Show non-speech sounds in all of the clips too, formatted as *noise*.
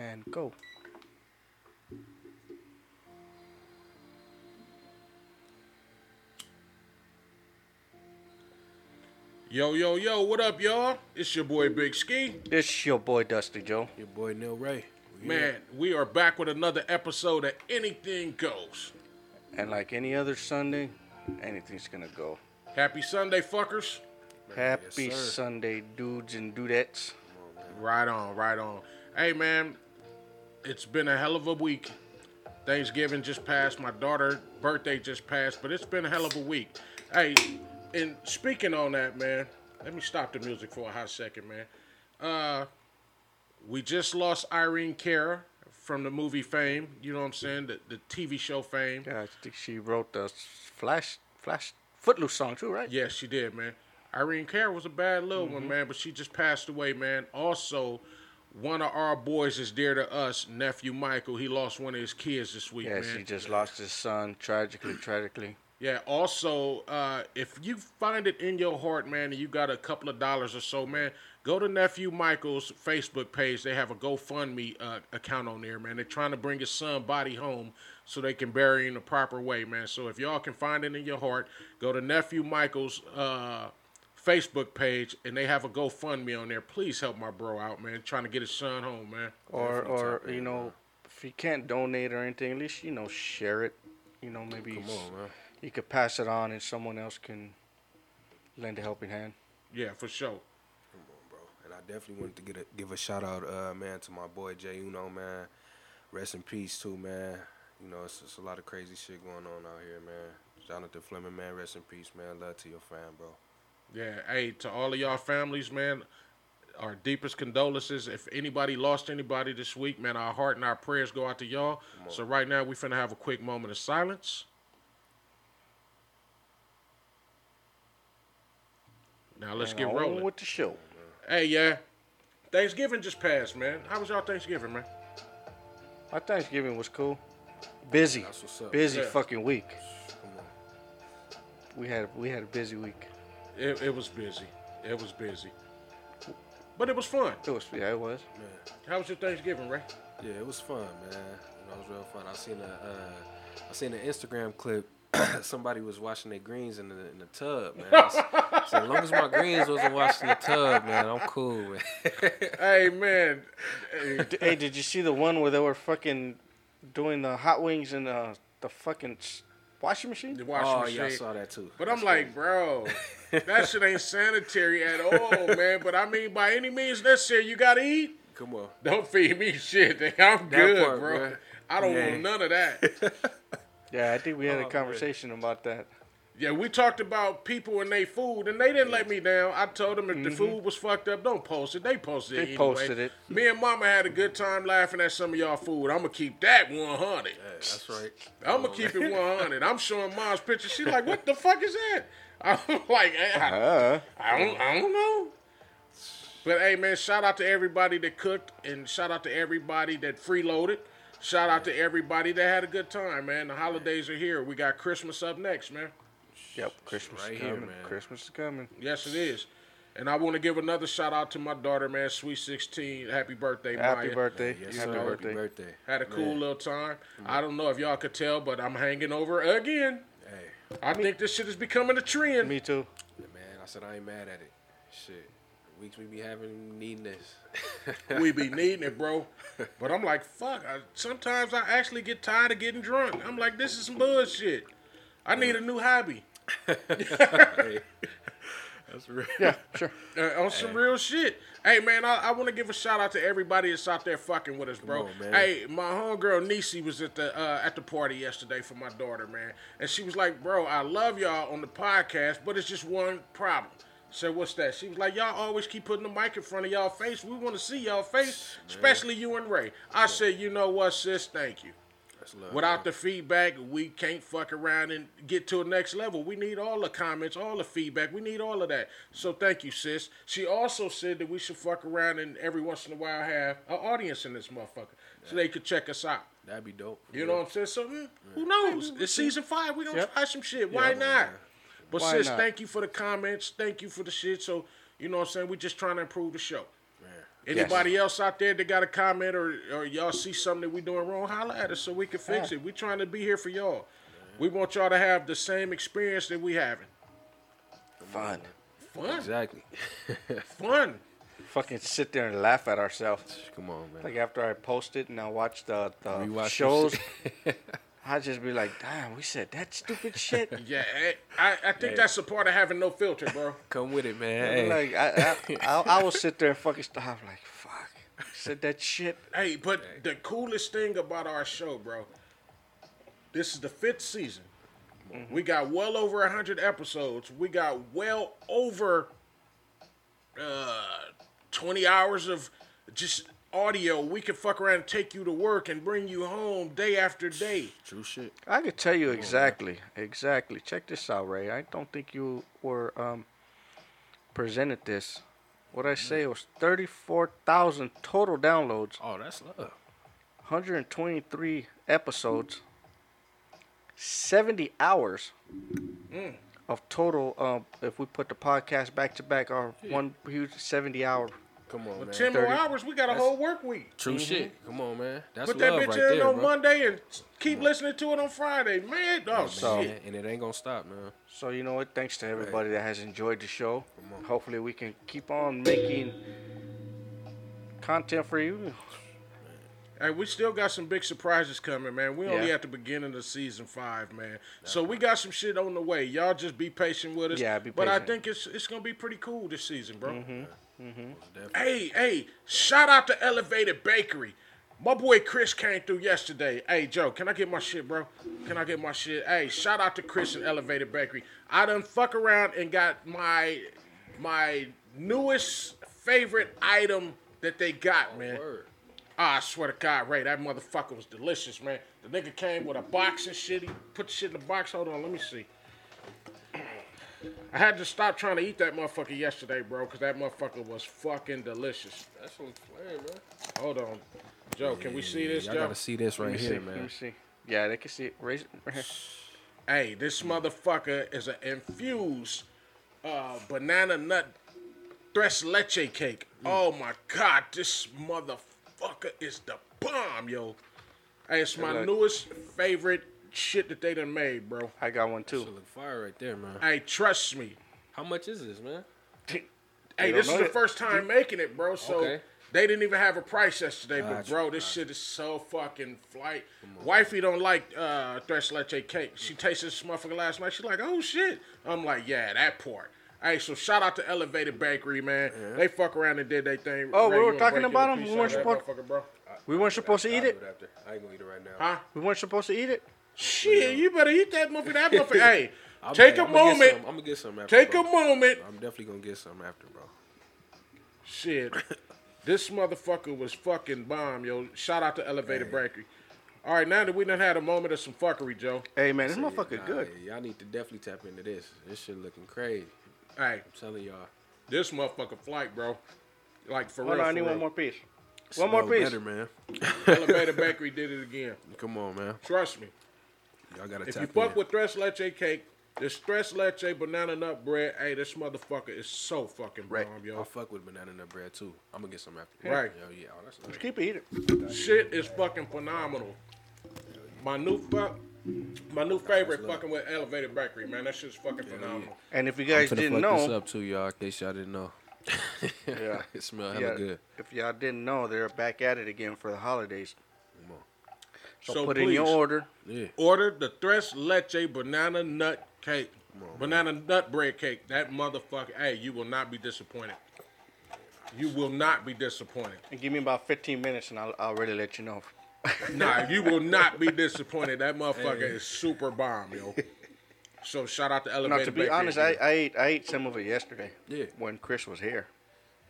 and go. Yo, yo, yo, what up, y'all? It's your boy Big Ski. It's your boy Dusty Joe. Your boy Neil Ray. We Man, here. we are back with another episode of Anything Goes. And like any other Sunday, anything's gonna go. Happy Sunday, fuckers. Happy sir. Sunday, dudes and dudettes. Right on, right on. Hey, man, it's been a hell of a week. Thanksgiving just passed. My daughter' birthday just passed, but it's been a hell of a week. Hey, and speaking on that, man, let me stop the music for a hot second, man. Uh, we just lost Irene Cara from the movie Fame. You know what I'm saying? The, the TV show Fame. Yeah, I think she wrote the Flash Flash Footloose song too, right? Yes, she did, man. Irene Cara was a bad little one, man, but she just passed away, man. Also, one of our boys is dear to us, nephew Michael. He lost one of his kids this week, Yeah, man. she just lost his son tragically, tragically. Yeah. Also, uh, if you find it in your heart, man, and you got a couple of dollars or so, man, go to nephew Michael's Facebook page. They have a GoFundMe uh, account on there, man. They're trying to bring his son body home so they can bury him the proper way, man. So if y'all can find it in your heart, go to nephew Michael's uh, Facebook page, and they have a GoFundMe on there. Please help my bro out, man. Trying to get his son home, man. Or, or tap in, you know, if you can't donate or anything, at least you know share it. You know, maybe Come on, man. you could pass it on, and someone else can lend a helping hand. Yeah, for sure. Come on, bro. And I definitely wanted to get a, give a shout out, uh, man, to my boy Jay Uno, man. Rest in peace, too, man. You know, it's, it's a lot of crazy shit going on out here, man. Jonathan Fleming, man. Rest in peace, man. Love to your fam, bro. Yeah, hey, to all of y'all families, man, our deepest condolences. If anybody lost anybody this week, man, our heart and our prayers go out to y'all. So right now, we finna have a quick moment of silence. Now let's And get rolling. with the show. Hey, yeah, Thanksgiving just passed, man. How was y'all Thanksgiving, man? My Thanksgiving was cool. Busy, That's what's up. busy Yeah. fucking week. Come on. We had we had a busy week. It, it was busy. It was busy, but it was fun. It was yeah, it was. Man. How was your Thanksgiving, Ray? Yeah, it was fun, man. You know, it was real fun. I seen a, uh, I seen an Instagram clip. *coughs* Somebody was washing their greens in the in the tub, man. I s- said, as long as my greens wasn't washed in the tub, man, I'm cool, man. *laughs* Hey, man. Hey, hey, did you see the one where they were fucking doing the hot wings in the the fucking washing machine? the washing oh machine. yeah, I saw that too. But That's I'm like, bro, that shit ain't sanitary at all, man. But I mean, by any means necessary, you gotta eat. Come on. Don't feed me shit. I'm That good, part, bro. bruh. I don't Yeah. want none of that. *laughs* Yeah, I think we had Oh, a man. conversation about that. yeah, we talked about people and their food, and they didn't let me down. I told them if the food was fucked up, don't post it. They posted it. Mm-hmm. They anyway. posted it. Me and Mama had a good time laughing at some of y'all food. I'm gonna keep that 100. Hey, that's right. I'm gonna Oh, keep man. it 100. I'm showing Mom's picture. She's like, "What the fuck is that?" I'm *laughs* like, "Eh, I, Uh, I don't, I don't know. But hey, man, shout out to everybody that cooked, and shout out to everybody that freeloaded. Shout out to everybody that had a good time, man. The holidays are here. We got Christmas up next, man. yep, Christmas Right is here, coming. man. Christmas is coming. Yes, it is. And I want to give another shout out to my daughter, man. Sweet 16. Happy birthday, Happy Maya. birthday. Yes, Happy sir. birthday. Happy birthday. Had a cool Man. little time. I don't know if y'all could tell, but I'm hanging over again. Hey, I think this shit is becoming a trend. Me too. man, I said I ain't mad at it. Shit. The weeks we be having needing this. *laughs* we be needing it, bro. But I'm like, fuck. I, sometimes I actually get tired of getting drunk. I'm like, this is some bullshit. I need a new hobby. *laughs* Hey. That's real. Yeah, *laughs* sure. Uh, on some real shit. Hey man, I, I want to give a shout out to everybody that's out there fucking with us, bro. on. Hey, my homegirl Nisi was at the uh, at the party yesterday for my daughter, man, and she was like, "Bro, I love y'all on the podcast, but it's just one problem." I said, "What's that?" She was like, "Y'all always keep putting the mic in front of y'all face. We want to see y'all face, especially you and Ray." I said, "You know what, sis? Thank you." That's love. Without the feedback, we can't fuck around and get to the next level. We need all the comments, all the feedback. We need all of that. So thank you, sis. She also said that we should fuck around and every once in a while have an audience in this motherfucker so they could check us out. That'd be dope. You know what I'm saying? So mm, who knows? It's season five. We gonna Yep. try some shit. Why Yeah, not? man. But Why sis, not? thank you for the comments. Thank you for the shit. So you know what I'm saying? We're just trying to improve the show. Anybody else out there that got a comment or, or y'all see something that we doing wrong, holla at us so we can fix Yeah. it. We trying to be here for y'all. We want y'all to have the same experience that we having. Fun. Fun, Exactly. *laughs* fun. Fucking sit there and laugh at ourselves. Come on, man. Like after I post it and I watch the, the the shows, *laughs* shit. I just be like, damn, we said that stupid shit. *laughs* Yeah, eh, I, I think that's a part of having no filter, bro. *laughs* Come with it, man. Hey. Like I, I, I, I will sit there and fucking stop. I'm like, fuck, said that shit. Hey, but the coolest thing about our show, bro, this is the fifth season. We got well over hundred episodes. We got well over uh, twenty hours of just audio. We could fuck around and take you to work and bring you home day after day. True shit. I could tell you exactly, exactly. Check this out, Ray. I don't think you were um, presented this. What I say was thirty-four thousand total downloads, Oh, that's love. 123 episodes, 70 hours of total. Um, if we put the podcast back to back, our one huge 70 hour. Come on, man. Ten more hours, we got a whole work week. True shit. Come on, man. That's Put that bitch right in there, on bro. Monday and keep listening to it on Friday, man. Oh So- shit. And it ain't gonna stop, man. So you know what? Thanks to everybody that has enjoyed the show. Hopefully we can keep on making content for you. Hey, we still got some big surprises coming, man. We only Yeah. at the beginning of season five, man. So we got some shit on the way. Y'all just be patient with us. Yeah, be patient. But I think it's it's gonna be pretty cool this season, bro. Mm-hmm. Definitely. Hey, hey, shout out to Elevated Bakery. My boy Chris came through yesterday. Hey, Joe, can I get my shit, bro? Can I get my shit? Hey, shout out to Chris and Elevated Bakery. I done fuck around and got my my newest favorite item that they got, man. Word. Ah, I swear to God, Ray, that motherfucker was delicious, man. The nigga came with a box and shit. He put the shit in the box. Hold on, let me see. I had to stop trying to eat that motherfucker yesterday, bro, because that motherfucker was fucking delicious. That's some flame, man. Hold on. Joe, can we see this, Y'all Joe? gotta see this Let right me see. here, Let man. me see. Yeah, they can see it. Raise it right here. Hey, this motherfucker is an infused uh, banana nut tres leche cake. Oh my god, this motherfucker is the bomb, yo. Hey, it's my newest favorite shit that they done made, bro. I got one too. Should look fire right there, man. Hey, trust me. How much is this, man? Hey, this is the yet. first time making it, bro. So Okay. they didn't even have a price yesterday. But bro, this shit is so fucking flight. Wifey don't like uh tres leche cake. She tasted this motherfucker last night. She's like, oh shit. I'm like, yeah, that part. Hey, so shout out to Elevated Bakery, man. They fuck around and did their thing. Oh, we were talking about them. We weren't that supposed- motherfucker. We weren't supposed to eat it. after. I ain't gonna eat it right now. Huh? We weren't supposed to eat it. Shit, you better eat that motherfucker. That *laughs* motherfucker. hey, I'm- take hey, a I'ma moment. I'm gonna get some after. Take bro. a moment. I'm definitely gonna get some after, bro. Shit. *laughs* this motherfucker was fucking bomb, yo. Shout out to Elevated Bakery. All right, now that we done had a moment of some fuckery, Joe. Hey man, this Yeah, motherfucker nah, good. yeah, y'all need to definitely tap into this. This shit looking crazy. Hey, I'm telling y'all. this motherfucker flight, bro. Like for Hold real. on, I need real. one more piece. One more Smell piece. Better, man. Elevated Bakery did it again. *laughs* Come on, man. Trust me. Y'all gotta If tap you fuck in. with Tres Leche cake, this Tres Leche banana nut bread, hey, this motherfucker is so fucking bomb, Right. bomb, I fuck with banana nut bread too. I'm gonna get some after. Right. Yo, yeah. Oh, that's nice. Keep it, eat. Shit is fucking phenomenal. My new fuck, my new favorite love. fucking with Elevated Bakery, man. That shit's fucking phenomenal. And if you I'm guys didn't fuck this know, up too, y'all. In case y'all didn't know. *laughs* Yeah. it smell hella yeah, good. if y'all didn't know, they're back at it again for the holidays. Come on. So, So put in your order. Yeah. Order the Tres Leche banana nut cake, banana nut bread cake. That motherfucker, hey, you will not be disappointed. You will not be disappointed. And give me about 15 minutes, and I'll, I'll really let you know. Nah, *laughs* you will not be disappointed. That motherfucker is super bomb, yo. So shout out to No, Elevated to be Bakery honest, I. I ate I ate some of it yesterday. Yeah. When Chris was here.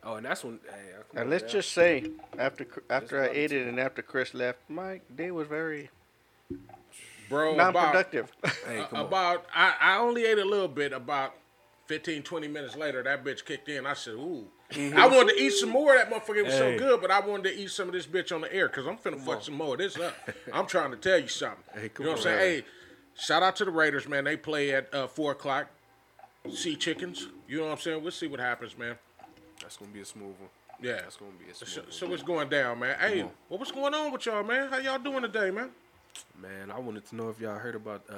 Oh, and that's when. Hey, And let's man. just say, after after I ate it. it and after Chris left, my day was very bro, about, non-productive. *laughs* Hey, about I, I only ate a little bit. About 15, 20 minutes later, that bitch kicked in. I said, ooh. I wanted to eat some more of that motherfucker. It was so good, but I wanted to eat some of this bitch on the air because I'm finna fuck some more of this up. *laughs* I'm trying to tell you something. Hey, you come know what I'm on. saying? Hey, shout out to the Raiders, man. They play at uh, 4 o'clock. Sea chickens. You know what I'm saying? We'll see what happens, man. That's gonna be a smooth one. Yeah. That's gonna be a So, smooth so one. what's going down, man? Hey, on. well, what's going on with y'all, man? How y'all doing today, man? Man, I wanted to know if y'all heard about uh,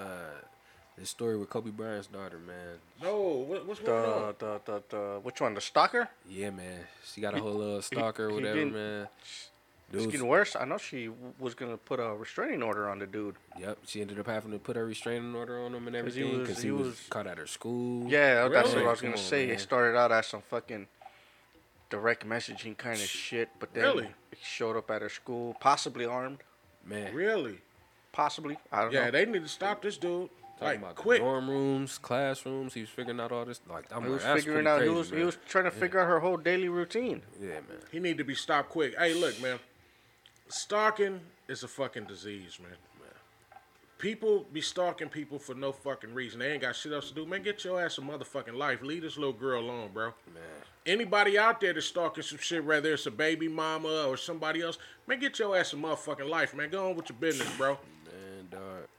this story with Kobe Bryant's daughter, man. No, what, what's going The, on? the, the, the, which one? The stalker? Yeah, man. She got a whole little stalker he whatever, didn't- man. It's getting worse. I know she was gonna put a restraining order on the dude. Yep, she ended up having to put a restraining order on him and 'Cause he everything was- because he he, was, was- caught at her school. Yeah, that's Really? what I was gonna on, say. man. It started out as some fucking direct messaging kind of shit, but then Really? he showed up at her school, possibly armed, man. Really? possibly. I don't Yeah, know. Yeah, they need to stop this dude. Talking Like, about quick. dorm rooms, classrooms. He was figuring out all this. Like, I'm he was that's figuring pretty out. Crazy, he was man. he was trying to figure out her whole daily routine. Yeah, man. He need to be stopped quick. Hey, look, man. Stalking is a fucking disease, man. People be stalking people for no fucking reason. They ain't got shit else to do. Man, get your ass a motherfucking life. Leave this little girl alone, bro. Man. Anybody out there that's stalking some shit, whether it's a baby mama or somebody else, man, get your ass a motherfucking life, man. Go on with your business, bro. Man, dog.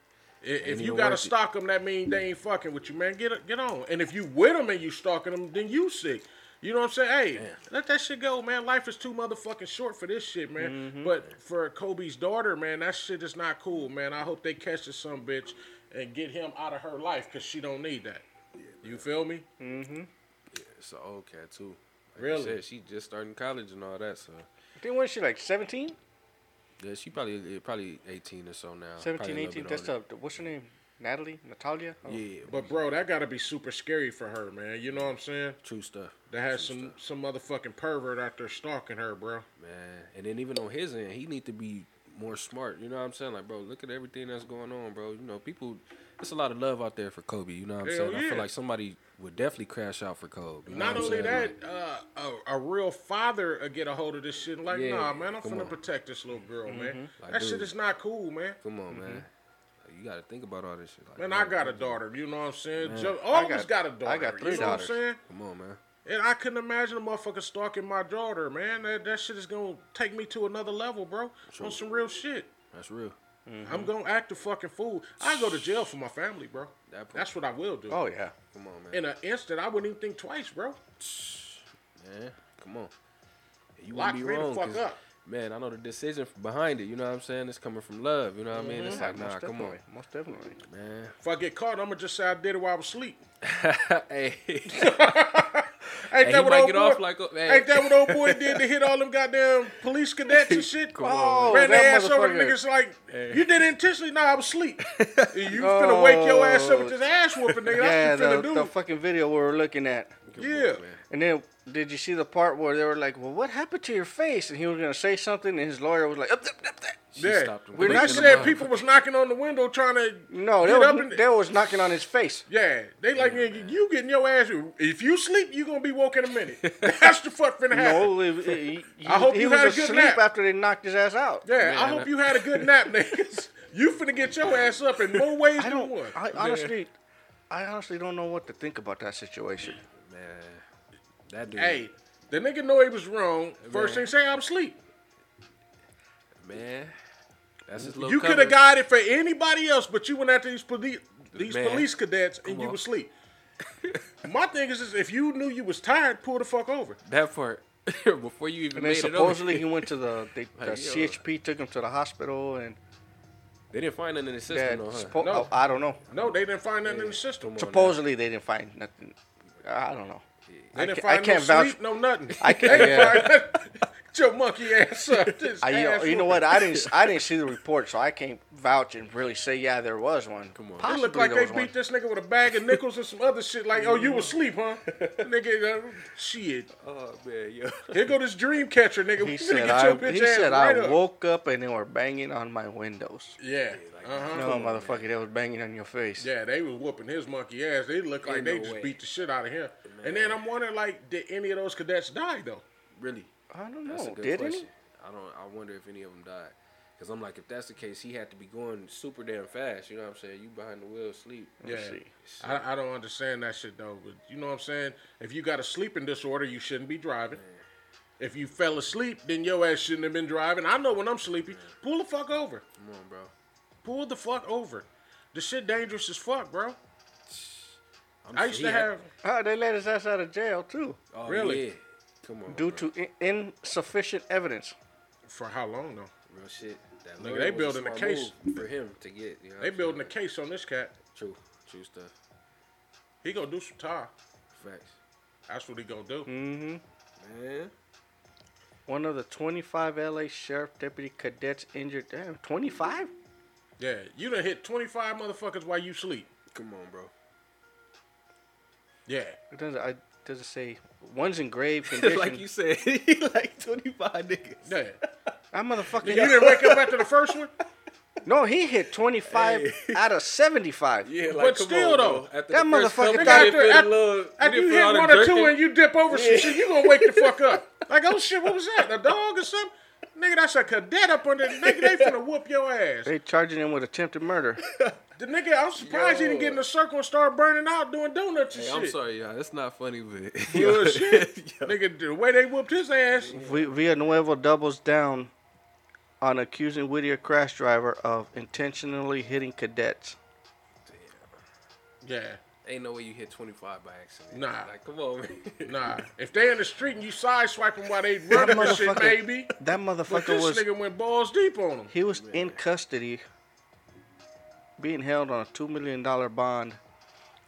If you gotta stalk them, that means they ain't fucking with you, man. Get get on. And if you with them and you stalking them, then you sick. You know what I'm saying? Hey, let that shit go, man. Life is too motherfucking short for this shit, man. Mm-hmm. But for Kobe's daughter, man, that shit is not cool, man. I hope they catch this some bitch and get him out of her life because she don't need that. You feel me? Mm-hmm. Yeah, it's an old cat, too. Like Really? Said, she just starting college and all that, so. I think when she like 17, Yeah, she probably probably 18 or so now. 17, Probably 18. That's older. the, what's her name? Natalie, Natalia. Oh. Yeah, But bro, that gotta be super scary for her, man. You know what I'm saying? true stuff. That has some some motherfucking pervert out there stalking her, bro. Man, and then even on his end, he need to be more smart. You know what I'm saying? Like, bro, look at everything that's going on, bro. You know, people, there's a lot of love out there for Kobe. You know what I'm Hell saying? I feel like somebody would definitely crash out for Kobe. You know Not only saying? that, Like, uh, a, a real father will get a hold of this shit. Like, Yeah, nah, man, I'm come finna on. protect this little girl, man. Like, that shit is not cool, man. come on, man. Like, you got to think about all this shit. Like, Man, bro, I got a daughter. You know what I'm saying? Man. Joe, all I of us got- got a daughter. I got three you know daughters. what I'm saying? Come on, man. And I couldn't imagine a motherfucker stalking my daughter, man. That, that shit is gonna take me to another level, bro. On some real shit. That's real. I'm mm-hmm. gonna act a fucking fool. I go to jail for my family, bro. That. That's what I will do. Oh yeah. Come on, man. In an instant, I wouldn't even think twice, bro. man, come on. You Lock wouldn't me be the wrong. fuck 'cause, up. Man, I know the decision behind it. You know what I'm saying? It's coming from love. You know what I mean? Mm-hmm. It's like, nah, most come on, definitely. Most definitely. man. If I get caught, I'm gonna just say I did it while I was asleep. *laughs* *laughs* hey, Ain't he that what old get boy? off like, hey. Ain't that what old boy did to hit all them goddamn police *laughs* cadets and shit? Come on, Oh, Ran that their ass over the motherfucker. niggas like, Hey. you did it intentionally? Nah, I was asleep. you finna wake your ass up with this oh. ass whooping, nigga. Yeah, That's what you the, finna the do. fucking video we were looking at. Come on, Yeah. man. And then did you see the part where they were like, "Well, what happened to your face?" And he was gonna say something, and his lawyer was like, up, up, up, up. Yeah. stopped him When quick I said people was knocking on the window trying to "No, they get up was, and they was knocking on his face." yeah, they like nigga, you getting your ass. If you sleep, you gonna be woke in a minute. That's the fuck finna happen. No, it, it, he, I hope he you was had a good asleep nap. after they knocked his ass out. Yeah, I Man, hope you had a good nap, niggas. You finna get your ass up in more ways I than don't. one. I honestly, I honestly don't know what to think about that situation. Man, that dude. Hey, the nigga know he was wrong. First Man. thing say I'm asleep. man, that's his little. You could have got it for anybody else, but you went after these police these Man. police cadets and Come you on. was asleep. *laughs* My thing is, is if you knew you was tired, pull the fuck over. that part *laughs* before you even And then made it over. supposedly he went to the they, *laughs* the Like. CHP took him to the hospital and They didn't find nothing in the system, though, huh? suppo- No. oh, I don't know. No, they didn't find nothing in the system. Supposedly they didn't find nothing. I don't know. They I didn't ca- I find can't no vouch- sleep, no nothing. I can't- yeah. Find your monkey ass up. *laughs* This I, you, know, you know what? I didn't. I didn't *laughs* see the report, so I can't vouch and really say yeah there was one. Come on. It It looked like they beat one. this nigga with a bag of nickels and some other shit. Like, oh, you was asleep, huh? *laughs* nigga, uh, shit. Oh man, yo. Here go this dream catcher, nigga. He We finna said get I. your bitch He ass said right I up. woke up and they were banging on my windows. Yeah. Uh-huh. No, motherfucker, they was banging on your face. Yeah, they was whooping his monkey ass. They look like Ain't they no just way. beat the shit out of him. And then I'm wondering, like, did any of those cadets die though? Really? I don't That's a know. good Did question. any? I don't. I wonder if any of them died. Cause I'm like, if that's the case, he had to be going super damn fast. You know what I'm saying? You behind the wheel, sleep. Yeah. See. I, I don't understand that shit though. But you know what I'm saying? If you got a sleeping disorder, you shouldn't be driving. If you fell asleep, then your ass shouldn't have been driving. I know when I'm sleepy, pull the fuck over. Come on, bro. Pull the fuck over. The shit dangerous as fuck, bro. I'm I used he to had- have. Oh, they let his ass out of jail too. Oh, Really? Yeah. Come on. due bro. to in- insufficient evidence. For how long though? real shit. That Nigga, they building a smart case. for him to get. You know They building a I'm case on this cat. True, true stuff. He gonna do some time. Facts. That's what he gonna do. Mm-hmm. Man, One of the 25 LA sheriff deputy cadets injured. Damn, 25? Yeah, you done hit 25 motherfuckers while you sleep. come on, bro. Yeah. It doesn't. I does it say one's in grave condition? like you said, *laughs* like 25 niggas. Yeah. that motherfucker. You didn't wake up after the first one? *laughs* no, he hit 25 Hey. out of 75. Yeah, like, But still, on, though. After that motherfucker couple, thought- you didn't After- little- After you hit feel all the one or two jerking. and you dip over some shit, you gonna wake the fuck up. *laughs* Like, oh shit, what was that? A dog or something? Nigga, that's a cadet up under. Nigga, they finna *laughs* whoop your ass. They charging him with attempted murder. *laughs* The nigga, I'm surprised he didn't get in the circle and start burning out doing donuts and Hey, shit. I'm sorry, y'all. That's not funny, but *laughs* Bullshit. Nigga, the way they whooped his ass. Vi- Villanueva doubles down on accusing Whittier crash driver of intentionally hitting cadets. Damn. Yeah. Ain't no way you hit 25 by accident. Nah. Like, come on, man. *laughs* Nah, if they in the street and you sideswipe them while they running and shit, motherfucker- maybe. That But motherfucker this was This nigga went balls deep on him. he was in custody, being held on a two million dollar bond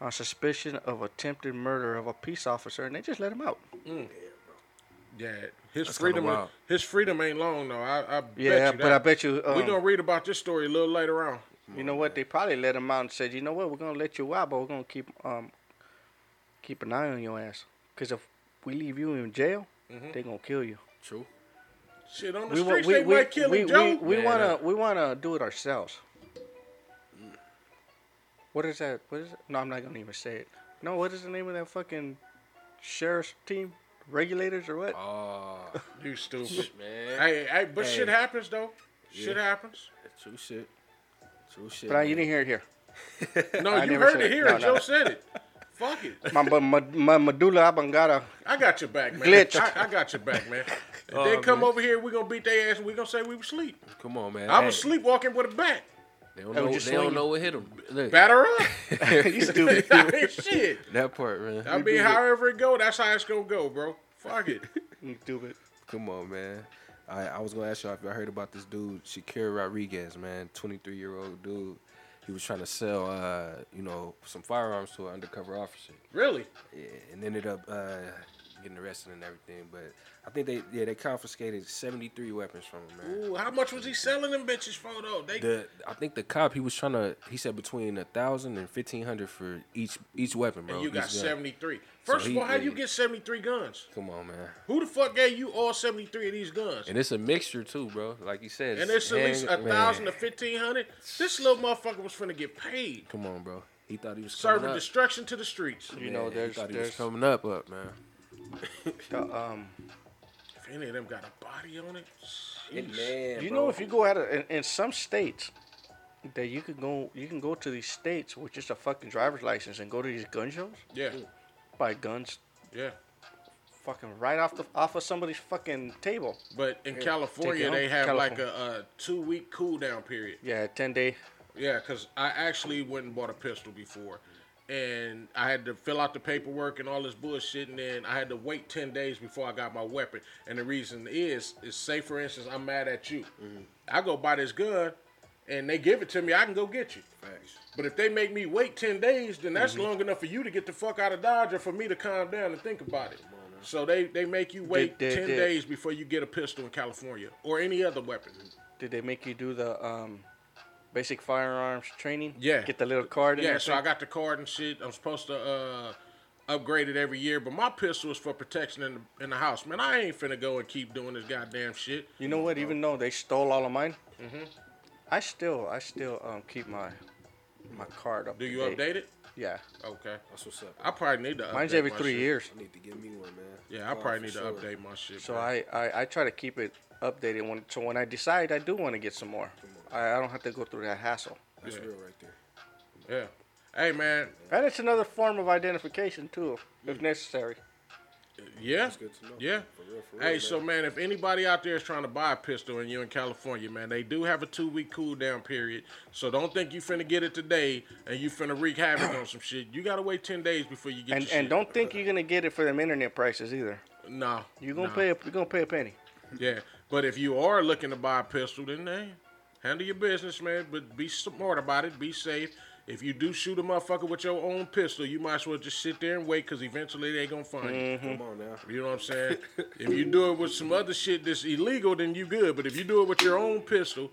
on suspicion of attempted murder of a peace officer, and they just let him out. Yeah, his That's freedom, his freedom ain't long though. I, I Yeah, bet you but I bet you. Um, we gonna read about this story a little later on. You know what? They probably let him out and said, "You know what? We're gonna let you out, but we're gonna keep um keep an eye on your ass. Cause if we leave you in jail, Mm-hmm. they gonna kill you. True. Shit on the We, streets, we, they we, might kill we, him, we, Joe. we wanna we wanna do it ourselves. What is that? What is it? No, I'm not gonna even say it. No, what is the name of that fucking sheriff's team? Regulators or what? Oh, you stupid. man. hey, hey, but Hey. shit happens though. Shit happens. True shit. True shit. but I, you didn't hear it here. *laughs* No, I you never heard said it it. here. No, no. Joe said it. Fuck it. My my, my, my medulla oblongata. I got your back, man. Glitch. I, I got your back, man. *laughs* If Oh, they come man. over here, we're gonna beat their ass and we gonna say we was asleep. Come on, man. I Hey, was sleepwalking with a bat. They don't know. was you They don't know what hit them. Look, Batter up. *laughs* you stupid. I mean, shit. that part, man. I mean, however it go, that's how it's gonna go, bro. Fuck it. You stupid. Come on, man. I I was gonna ask y'all if y'all heard about this dude, Shakir Rodriguez, man, 23 year old dude. He was trying to sell, uh, you know, some firearms to an undercover officer. Really? Yeah, and ended up uh, getting arrested and everything. But I think they, yeah, they confiscated 73 weapons from him, man. Ooh, how much was he selling them bitches for though? They The I think the cop he was trying to he said between a thousand and fifteen hundred for each each weapon, bro. and you got seventy three. First So of he- all, how do you get seventy three guns? Come on, man. Who the fuck gave you all seventy three of these guns? And it's a mixture too, bro. Like you said, And it's at least a thousand to fifteen hundred. This little motherfucker was finna get paid, Come on, bro. He thought he was coming serving up. destruction to the streets. You know, Man, he there's thought he was coming up, up, man. The, um. If any of them got a body on it, sheesh. man, You know, if you go out of, in, in some states, that you can go, you can go to these states with just a fucking driver's license and go to these gun shows, yeah, buy guns, yeah. fucking right off the off of somebody's fucking table. But in California, they have like a, a two week cool down period. Yeah, ten day. Yeah, because I actually went and bought a pistol before. And I had to fill out the paperwork and all this bullshit, and then I had to wait 10 days before I got my weapon. And the reason is, is say, for instance, I'm mad at you. I go buy this gun, and they give it to me, I can go get you. Facts. But if they make me wait 10 days, then that's long enough for you to get the fuck out of Dodge or for me to calm down and think about it. So they, they make you wait Did- did- 10 did- days before you get a pistol in California or any other weapon. Did they make you do the um, basic firearms training? Yeah. Get the little card. Yeah, so I got the card and shit. I'm supposed to uh, upgrade it every year, but my pistol is for protection in the, in the house. Man, I ain't finna go and keep doing this goddamn shit. You know what? Even though they stole all of mine, Mm-hmm. I still, I still um, keep my my card up. Do you date. update it? Yeah, Okay. That's what's up. I probably need to update mine's every my three shit. years. I need to give me one, man. Yeah, I Oh, probably need to sure. update my shit. So. I, I, I try to keep it updated. When so when I decide I do want to get some more, I, I don't have to go through that hassle. That's Yeah. real right there. Yeah. Hey, man. And it's another form of identification too, if mm. necessary. Yeah. That's good to know. Yeah. For real, for real, Hey, man. so man, if anybody out there is trying to buy a pistol and you're in California, man, they do have a two week cool down period. So don't think you finna get it today and you finna wreak havoc on some shit. You gotta wait ten days before you get And and don't think you're gonna get it for them internet prices either. Nah. You're gonna nah. pay a, you're gonna pay a penny. Yeah. But if you are looking to buy a pistol, then hey, handle your business, man. But be smart about it. Be safe. If you do shoot a motherfucker with your own pistol, you might as well just sit there and wait, because eventually they gonna find you. Come on now. You know what I'm saying? *laughs* if you do it with some other shit that's illegal, then you good. But if you do it with your own pistol,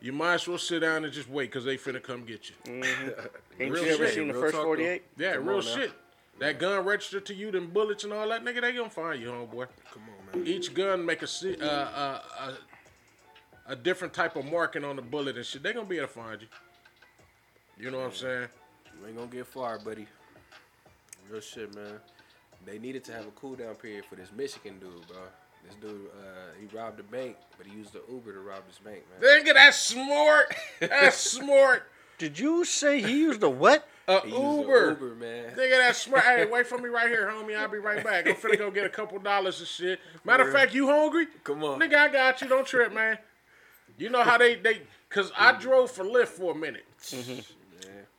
you might as well sit down and just wait because they finna come get you. *laughs* Ain't Real you ever shit. seen the Real first talk, though. 48? Yeah, Come real shit. That gun registered to you, them bullets and all that, nigga, they gonna find you, homeboy. Come on, man. Each gun make a si- uh, uh, a, a different type of marking on the bullet and shit. They gonna be able to find you. You know what I'm saying? You ain't gonna get far, buddy. Real shit, man. They needed to have a cool down period for this Michigan dude, bro. This dude, uh, he robbed a bank, but he used the Uber to rob his bank, man. Nigga, that's smart. That's *laughs* smart. Did you say he used a what? A He used the Uber. Uber, man. Nigga, that's smart. Hey, *laughs* wait for me right here, homie. I'll be right back. I'm finna go get a couple dollars and shit. Matter of fact, you hungry? Come on. Nigga, I got you. Don't trip, man. You know how they they cause I *laughs* drove for Lyft for a minute.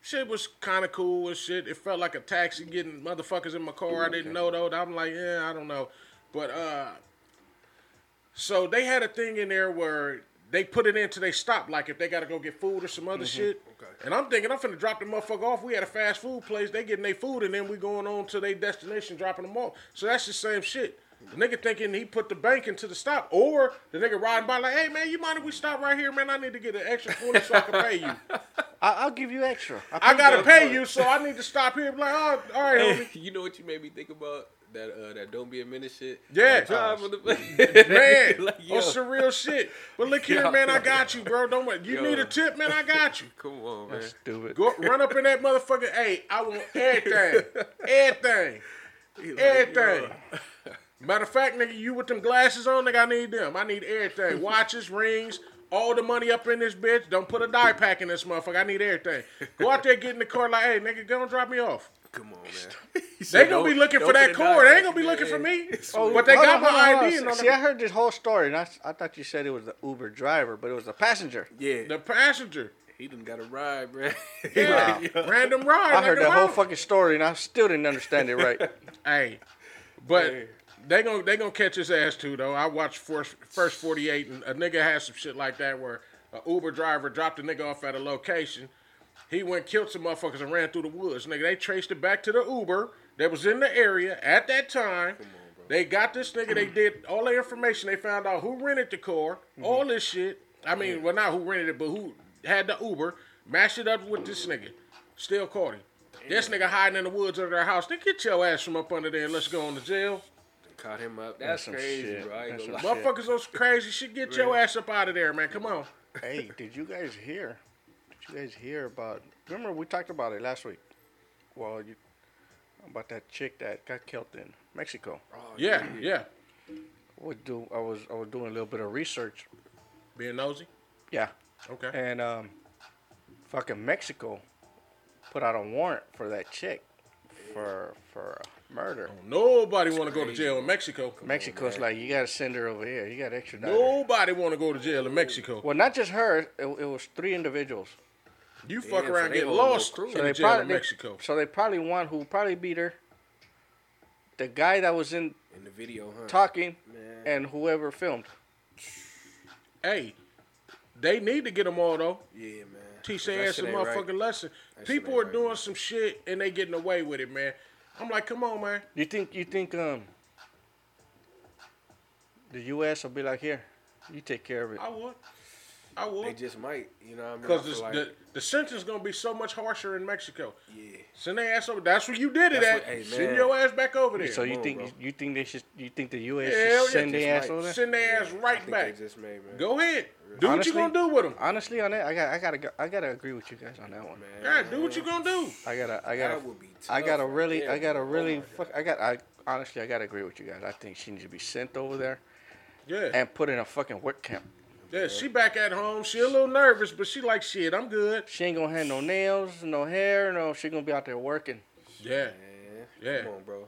Shit was kind of cool and shit. It felt like a taxi getting motherfuckers in my car. I didn't know though. I'm like, yeah, I don't know. But uh, so they had a thing in there where they put it into they stop. Like if they gotta go get food or some other shit. Okay. And I'm thinking I'm finna drop the motherfucker off. We had a fast food place. They getting their food and then we going on to their destination, dropping them off. So that's the same shit. The nigga thinking he put the bank into the stop, or the nigga riding by like, hey man, you mind if we stop right here, man? I need to get an extra twenty so I can pay you. *laughs* I, I'll give you extra. I paid gotta pay for you, so I need to stop here. Be like, oh, all right, homie. *laughs* you know what you made me think about? That uh, that don't be a minute shit. Yeah. That drive on the *laughs* Man, like, yo, on some real shit. But look here, Yo. man, I got you, bro. Don't worry. You Yo. need a tip, man, I got you. come on, man. Stupid. Go run up in that motherfucker. Hey, I want everything. everything. Everything. Yo. Matter of fact, nigga, you with them glasses on, nigga, I need them. I need everything. *laughs* Watches, rings, all the money up in this bitch. Don't put a dye pack in this motherfucker. I need everything. Go out there, get in the car like, hey, nigga, go and drop me off. Come on, man. *laughs* He They gonna be looking for that put a dime cord. They ain't gonna be looking for me. *laughs* Oh, But they got on, my hold ID hold and all See, I heard this whole story, and I, I thought you said it was the Uber driver, but it was the passenger. Yeah, The passenger. he done got a ride, man. Yeah. Random ride. I heard nigga, that whole wow. fucking story, and I still didn't understand it right. Hey, but Hey. They gonna they gonna catch his ass too though. I watched first first forty eight, and a nigga had some shit like that where a Uber driver dropped a nigga off at a location. He went killed some motherfuckers and ran through the woods. Nigga, they traced it back to the Uber that was in the area at that time. They got this nigga. They did all the information. They found out who rented the car, all this shit. I mean, well, not who rented it, but who had the Uber. Mashed it up with this nigga. Still caught him. This nigga hiding in the woods under their house. They get your ass from up under there and let's go on to jail. Caught him up. That's, some crazy, shit. bro. That's some lie. shit. Motherfuckers on some crazy shit. Get your ass up out of there, man. Come on. hey, did you guys hear? Did you guys hear about? Remember we talked about it last week. Well, you about that chick that got killed in Mexico. Oh, Yeah, yeah. Would do I was I was doing a little bit of research. Being nosy. Yeah, Okay. and um, fucking Mexico put out a warrant for that chick for for murder. Nobody want to go to jail in Mexico. Mexico's like you gotta send her over here. You gotta extradite her. Nobody want to go to jail in Mexico. Well, not just her. It, it was three individuals. You fuck Yeah, around so they get whole little lost crew. in So the they jail in probably Mexico. so they probably one who probably beat her. The guy that was in In the video, huh? talking, Man. and whoever filmed. Hey, they need to get them all though. Yeah, man. Teach 'Cause that their ass a shit ain't right. motherfucking lesson. That shit People ain't are right, doing man. some shit and they getting away with it, man. I'm like, come on, man. You think you think um the U.S. will be like here? You take care of it. I would. I They would. just might, you know what I mean? I Because feel like, the, the sentence is gonna be so much harsher in Mexico. yeah. Send their ass over. That's where you did it That's at. what- hey, Send your ass back over there. So you on, think bro. you think they should you think the U.S. Hell should send just their ass over there? Send their ass I right think back. They just made, man. Go ahead. Do Honestly- what you gonna do with them. Honestly, on that, I got I gotta go- I gotta agree with you guys on that one. Man. Yeah, do what you gonna do. I gotta I gotta That would be I gotta really there, I gotta bro. Oh really fuck I got I honestly I gotta agree with you guys. I think she needs to be sent over there Yeah. and put in a fucking work camp. Yeah, she back at home. She a little nervous, but she like shit. I'm good. She ain't gonna have no nails, no hair, no. She gonna be out there working. Yeah, Yeah. Come on, bro.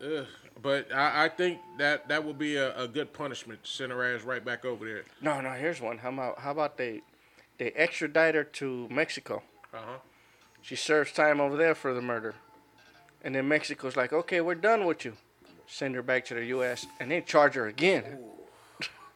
Ugh. But I, I think that that would be a, a good punishment to send her ass right back over there. No, no. Here's one. How about how about they they extradite her to Mexico? Uh huh. She serves time over there for the murder, and then Mexico's like, okay, we're done with you. Send her back to the U.S. and then charge her again.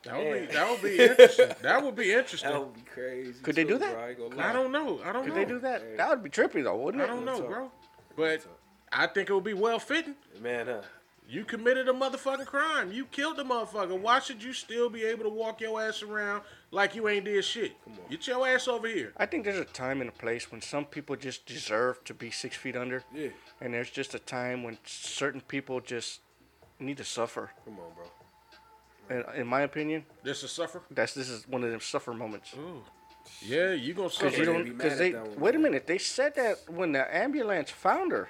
That would be that would be interesting. *laughs* that would be interesting. That would be crazy. Could they too, do that? bro. I, ain't gonna lie. I don't know. I don't Could know. they do that? That would be trippy though, wouldn't it? I don't know, talk. bro. But. I think it would be well fitting. Man, uh, You committed a motherfucking crime. You killed the motherfucker. Why should you still be able to walk your ass around like you ain't did shit? Get your ass over here. I think there's a time and a place when some people just deserve to be six feet under, yeah. and there's just a time when certain people just need to suffer. Come on, bro. And in my opinion, This is suffer. that's this is one of them suffer moments. Ooh. Yeah, you gonna Because suffer. you They don't, because they wait a minute. They said that when the ambulance found her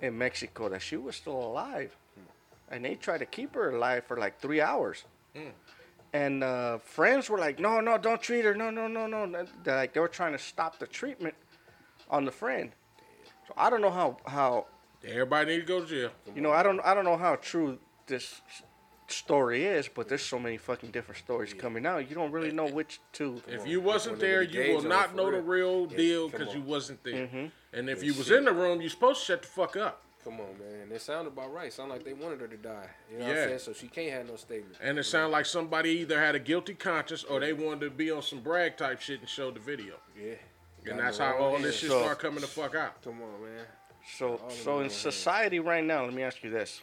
in Mexico, that she was still alive, and they tried to keep her alive for like three hours. And uh, friends were like, "No, no, don't treat her. No, no, no, no." They're like they were trying to stop the treatment on the friend. So I don't know how how Everybody need to go to jail. you know I don't I don't know how true this s- story is, but there's so many fucking different stories coming out. You don't really know which to. If you wasn't there, you will not for know the real. real Yeah, deal because you wasn't there. Mm-hmm. And if Yeah, you was shit. in the room, you're supposed to shut the fuck up. Come on, man. It sounded about right. Sound like they wanted her to die. You know what Yeah. I'm saying? So she can't have no statement. And it sounded like somebody either had a guilty conscience or they wanted to be on some brag type shit and show the video. Yeah. And that's how all this shit So- start coming the fuck out. Come on, man. So All so in society right now, let me ask you this.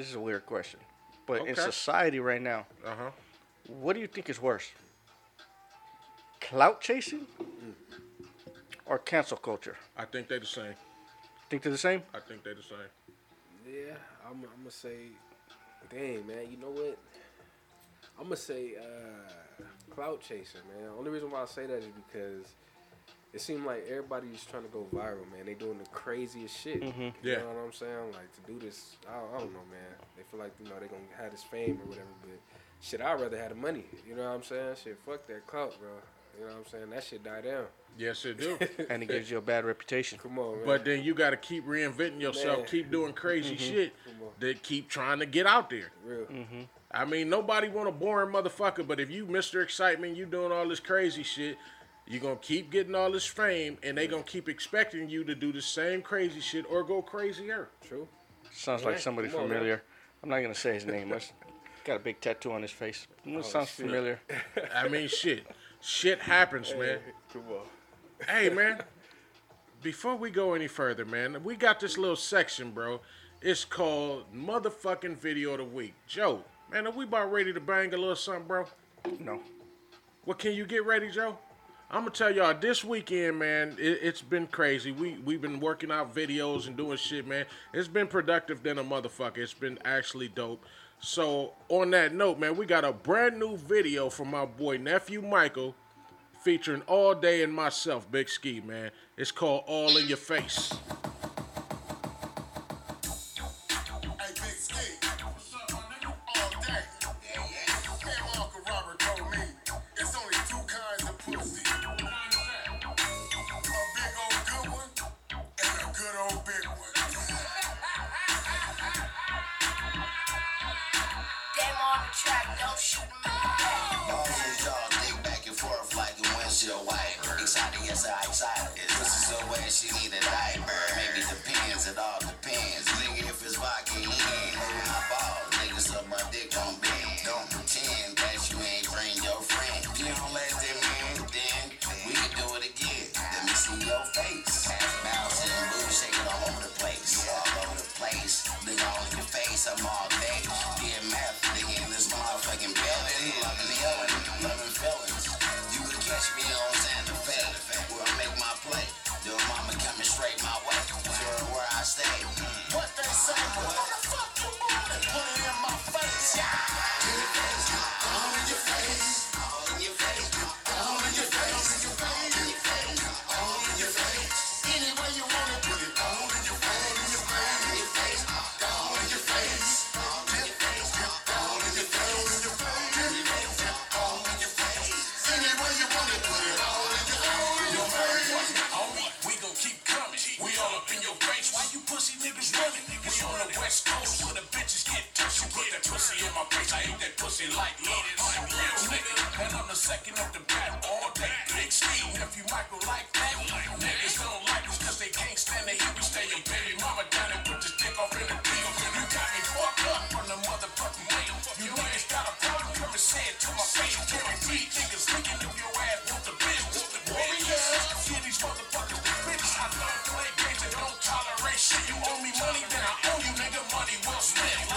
This is a weird question, but in Okay. society right now, Uh huh. what do you think is worse? Clout chasing or cancel culture? I think they're the same. Think they're the same? I think they're the same. Yeah, I'm, I'm gonna say, dang man, you know what? I'm gonna say uh, clout chasing, man. Only reason why I say that is because it seemed like everybody's trying to go viral, man. They doing the craziest shit. You Yeah. know what I'm saying? Like to do this, I, I don't know, man. They feel like you know they gonna have this fame or whatever, but shit, I'd rather have the money. You know what I'm saying? Shit, fuck that clout, bro. You know what I'm saying? That shit die down. Yes, it do. *laughs* And it gives you a bad reputation. Come on, man. but then you got to keep reinventing yourself, Man. keep doing crazy shit Come on. that keep trying to get out there. real. Mm-hmm. I mean, nobody want a boring motherfucker, but if you Mr. Excitement, you doing all this crazy shit, you gonna keep getting all this fame, and they gonna keep expecting you to do the same crazy shit or go crazier. True. Sounds like somebody come on, man. familiar. I'm not gonna say his name. Let's- Got a big tattoo on his face. It Oh, sounds shit. familiar. *laughs* I mean, shit, shit happens, man. Come on. Hey, man. Before we go any further, man, we got this little section, bro. It's called motherfucking video of the week. Joe, man, are we about ready to bang a little something, bro? No. What can you get ready, Joe? I'm gonna tell y'all this weekend, man. It, it's been crazy. We we've been working out videos and doing shit, man. It's been productive than a motherfucker. It's been actually dope. So on that note, man, we got a brand new video from my boy nephew Michael, featuring All Day and myself, Big Ski, man. It's called All in Your Face. Problem, come and say it to my face. Niggas your ass want the. Warriors, these motherfuckers, bitches. I don't play games and don't tolerate shit. You owe me money, then I owe you, nigga. Money well spent.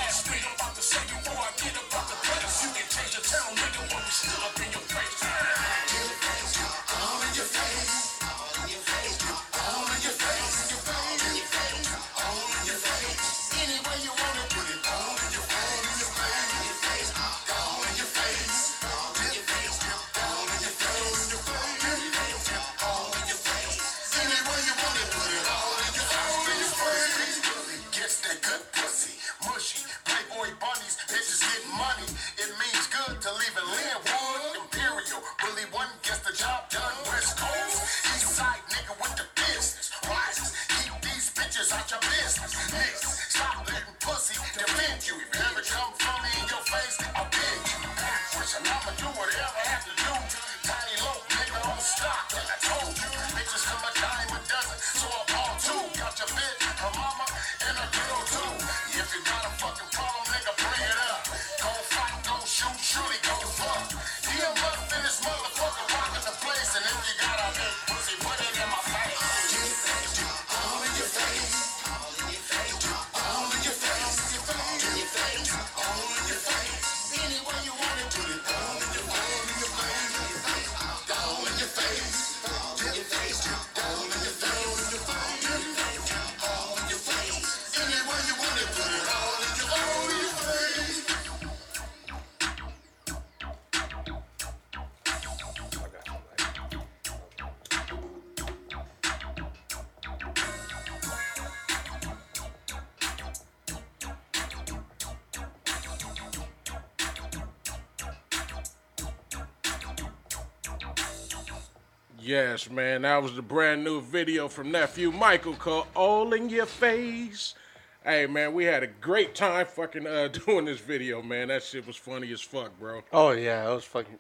Yes, man, that was the brand new video from nephew Michael called "All in Your Face." Hey, man, we had a great time fucking uh, *laughs* doing this video, man. That shit was funny as fuck, bro. Oh yeah, it was fucking.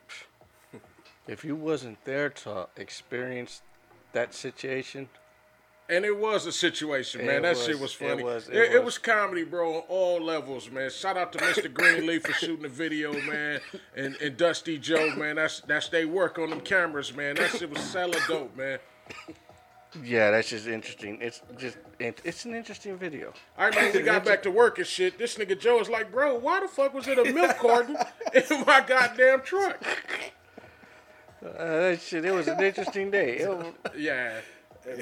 *laughs* If you wasn't there to experience that situation, And it was a situation, It man. that was, shit was it funny. was, it it, it was. was comedy, bro, on all levels, man. Shout out to Mr. Greenleaf for shooting the video, man, and, and Dusty Joe, man. That's that's they work on them cameras, man. That shit was hella dope, man. yeah, that's just interesting. It's just it's an interesting video. I remember we got back to work and shit. This nigga Joe was like, bro, why the fuck was it a milk carton *laughs* in my goddamn truck? Uh, that shit, it was an interesting day. It *laughs* was- Yeah.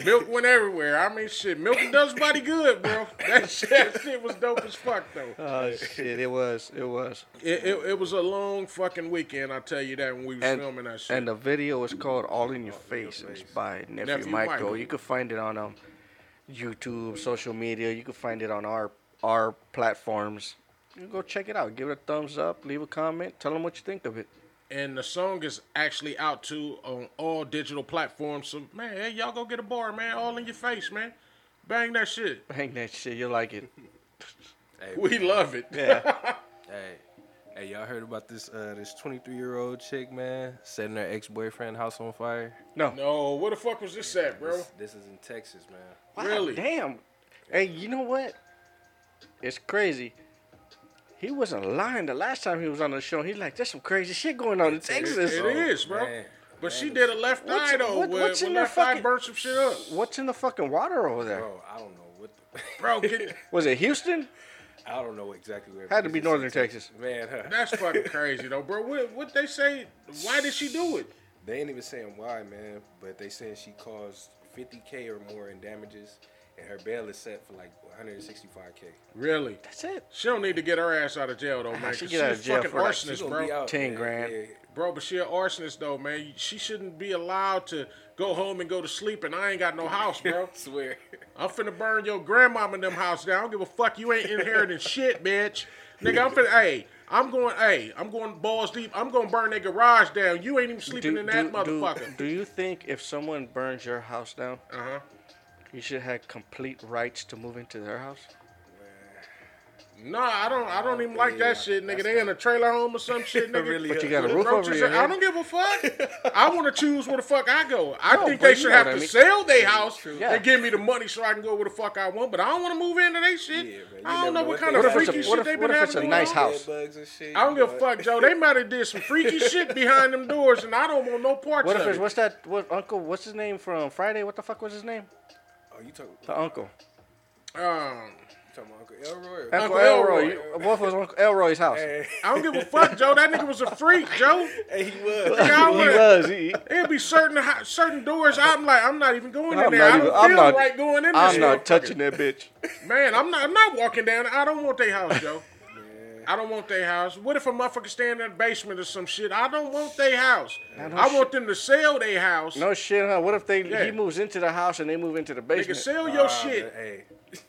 Milk went everywhere. I mean, shit, milk does body good, bro. *laughs* That shit, that shit was dope as fuck, though. Oh shit! It was. It was. It, it, it was a long fucking weekend, I'll tell you that, when we were And, filming that shit. and the video is called "All in Your Face." It's by Nephew, Nephew Michael. Michael. You can find it on um, YouTube, social media. You can find it on our our platforms. You go check it out. Give it a thumbs up. Leave a comment. Tell them what you think of it. And the song is actually out too on all digital platforms. So man, hey, y'all go get a bar, man. All in your face, man. Bang that shit. Bang that shit. You like it? *laughs* Hey, We love it. Yeah. *laughs* Hey, hey, y'all heard about this uh, this 23 year old chick, man, setting her ex boyfriend house on fire? No. No, where the fuck was this at, bro? This, this is in Texas, man. Wow, Really? Damn. Hey, you know what? It's crazy. He wasn't lying the last time he was on the show. He's like, there's some crazy shit going on in Texas. It is, bro. man. But she did a left What's- eye though. what- what's where in the fucking- burnt some shit up, What's in the fucking water over there? Bro, I don't know what. The, *laughs* bro. Get, Was it Houston? I don't know exactly where. Had to be is. northern Texas. Man, huh? that's fucking crazy though, bro. What what they say? Why did she do it? they ain't even saying why, man. But they saying she caused 50k or more in damages, and her bail is set for like 165k. Really? That's it. She don't need to get her ass out of jail though, man. she 'cause get out of jail fucking for, like, She arsonist, gonna bro. be out, 10 man. grand. Yeah. Bro, but she an arsonist though, man. She shouldn't be allowed to go home and go to sleep, and I ain't got no house, bro. *laughs* swear. I'm finna burn your grandmama and them house down. I don't give a fuck. You ain't inheriting shit, bitch. Nigga, I'm finna. Hey, I'm going. Hey, I'm going balls deep. I'm gonna burn their garage down. You ain't even sleeping in that motherfucker. do you think if someone burns your house down, Uh huh. You should have complete rights to move into their house? No, I don't. I don't even like that shit, nigga. They in a trailer home or some *laughs* shit, nigga. Really But you uh, got a roof over your in- I don't give a fuck. *laughs* I want to choose where the fuck I go. I No, think but they you should know have what to I mean. sell their house Yeah. and give me the money so I can go where the fuck I want. But I don't want to move into their shit. Yeah, man. You I don't know know what what kind they of. What if freaky it's a- what shit if- they what been if it's having a going nice on. house? Bugs and shit, I don't give a but- fuck, Joe. They *laughs* might have did some freaky shit behind them doors, and I don't want no parts What of if it's it. what's that? What uncle? What's his name from Friday? What the fuck was his name? Oh, you talking, The uncle. Um, talking about Uncle Elroy? Uncle, Uncle Elroy. Elroy. Both was Uncle Elroy's house. Hey, I don't give a fuck, Joe. That nigga was a freak, Joe. hey, he was. Nigga, I he would've- was. He, There'd be certain certain doors. I'm like, I'm not even going in I'm there. not I don't I'm feel not. right going in there. I'm not touching that bitch. Man, I'm not. I'm not walking down. I don't want their house, Joe. I don't want their house. What if a motherfucker stand in the basement or some shit? I don't want their house. no I shit. want them to sell their house. No shit, huh? What if they Yeah. he moves into the house and they move into the Nigga, basement? sell your Nah, shit. Hey, *laughs*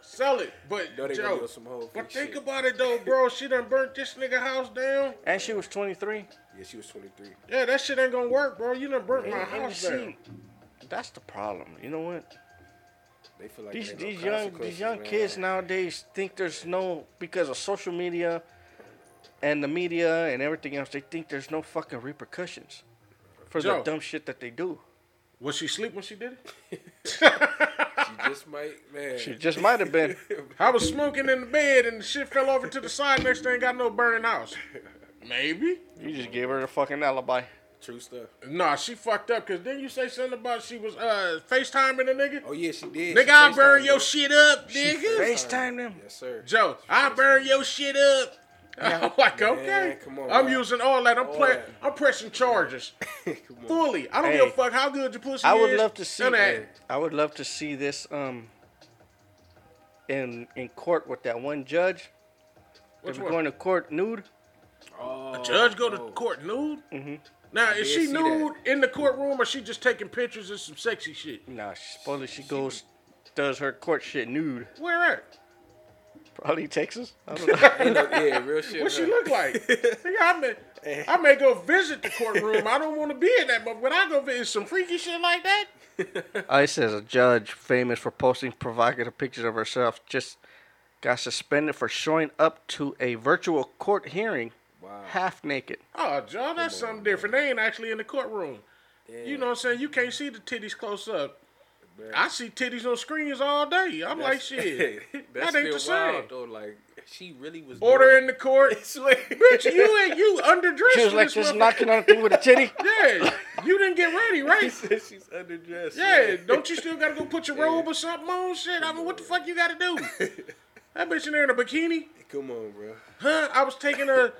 Sell it. But know they Joe, some whole but think shit. about it though, bro. She done burnt this nigga house down. And she was 23. yeah, she was 23. Yeah, that shit ain't gonna work, bro. You done burnt my And- and house you down. see, that's the problem. You know what? They feel like These there ain't no young these young man. kids nowadays think there's no because of social media and the media and everything else. They think there's no fucking repercussions for Joe. the dumb shit that they do. Was she sleep when she did it? *laughs* *laughs* She just might, man. She just might have been. *laughs* I was smoking in the bed and the shit fell over to the side. Next thing, got no burning house. Maybe. You just gave her a fucking alibi. True stuff. Nah, she fucked up. Cause didn't you say something about she was uh FaceTiming a nigga? Oh yeah, she did. nigga, She I burn FaceTimed your me. shit up, nigga. FaceTime them. Yes, sir. Joe, I burn your shit up. *laughs* I'm like, okay. come on, I'm man. using all that. I'm All playing. I'm pressing charges *laughs* Come on. fully. I don't Hey. give a fuck how good your pussy I would is. love to see. None that. I would love to see this um in in court with that one judge. Which They were one? going to court nude. Oh, Judge go to oh. court nude. Mm-hmm. Now is she see that. nude in the courtroom or she just taking pictures of some sexy shit? Nah, she, supposedly she goes, does her court shit nude. Where at? Probably Texas. I don't *laughs* know. Yeah, real shit. What she look like? *laughs* Nigga, I may, I may go visit the courtroom. I don't want to be in that, but when I go visit some freaky shit like that, it says a judge famous for posting provocative pictures of herself just got suspended for showing up to a virtual court hearing Wow. half naked. oh, John, that's something different. They ain't actually in the courtroom. You know what I'm saying? You can't see the titties close up. I see titties on screens all day. I'm like, *laughs* shit. That's that ain't the same. though. Like she really was. Order doing- in the court. *laughs* Swear. *laughs* Bitch, you ain't you underdressed. She was like just knocking on the thing with a titty. Yeah, you didn't get ready, right? said she's underdressed. Yeah, don't you still gotta go put your robe or something on? Shit, I mean, what the fuck you gotta do? That bitch in there in a bikini? Come on, bro. Huh? I was taking a.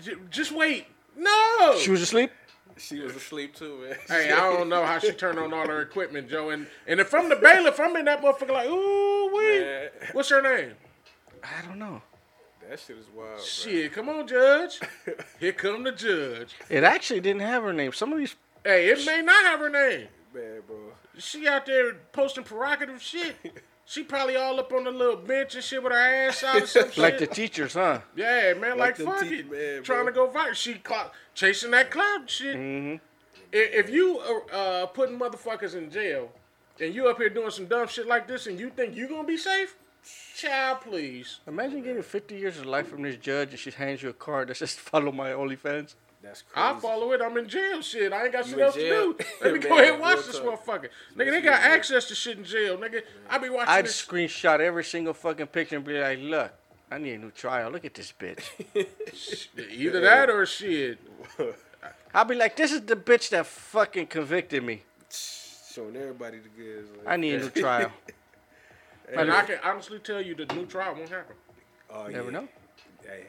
j- Just wait. No. She was asleep. She was asleep too, man. Hey, I don't know how she turned on all her equipment, Joe. And and if I'm the bailiff, I'm in that motherfucker like, ooh, wee. What's her name? I don't know. That shit is wild, bro. Shit, come on, Judge. Here come the judge. It actually didn't have her name. Some of these Hey, it may not have her name. Man, bro. She out there posting provocative shit. She probably all up on the little bench and shit with her ass out or *laughs* some shit. like the teachers, huh? Yeah, man, like, Like them fuck teeth, it. man, Trying to go viral. She clout, chasing that clout shit. Mm-hmm. If you are uh, putting motherfuckers in jail and you up here doing some dumb shit like this and you think you gonna be safe, child, please. Imagine getting 50 years of life from this judge and she hands you a card that says "Follow my OnlyFans." That's crazy. I follow it. I'm in jail. Shit, I ain't got shit else to do. *laughs* Let me go ahead and watch this motherfucker. Nigga, they got access to shit in jail. Nigga, I be watching I'd this. screenshot every single fucking picture and be like, "Look, I need a new trial. Look at this bitch." *laughs* Either that or shit. *laughs* I'll be like, "This is the bitch that fucking convicted me. Showing everybody the goods. Like, I need a new trial." And I can honestly tell you the new trial won't happen. oh, Never yeah. know. Hey,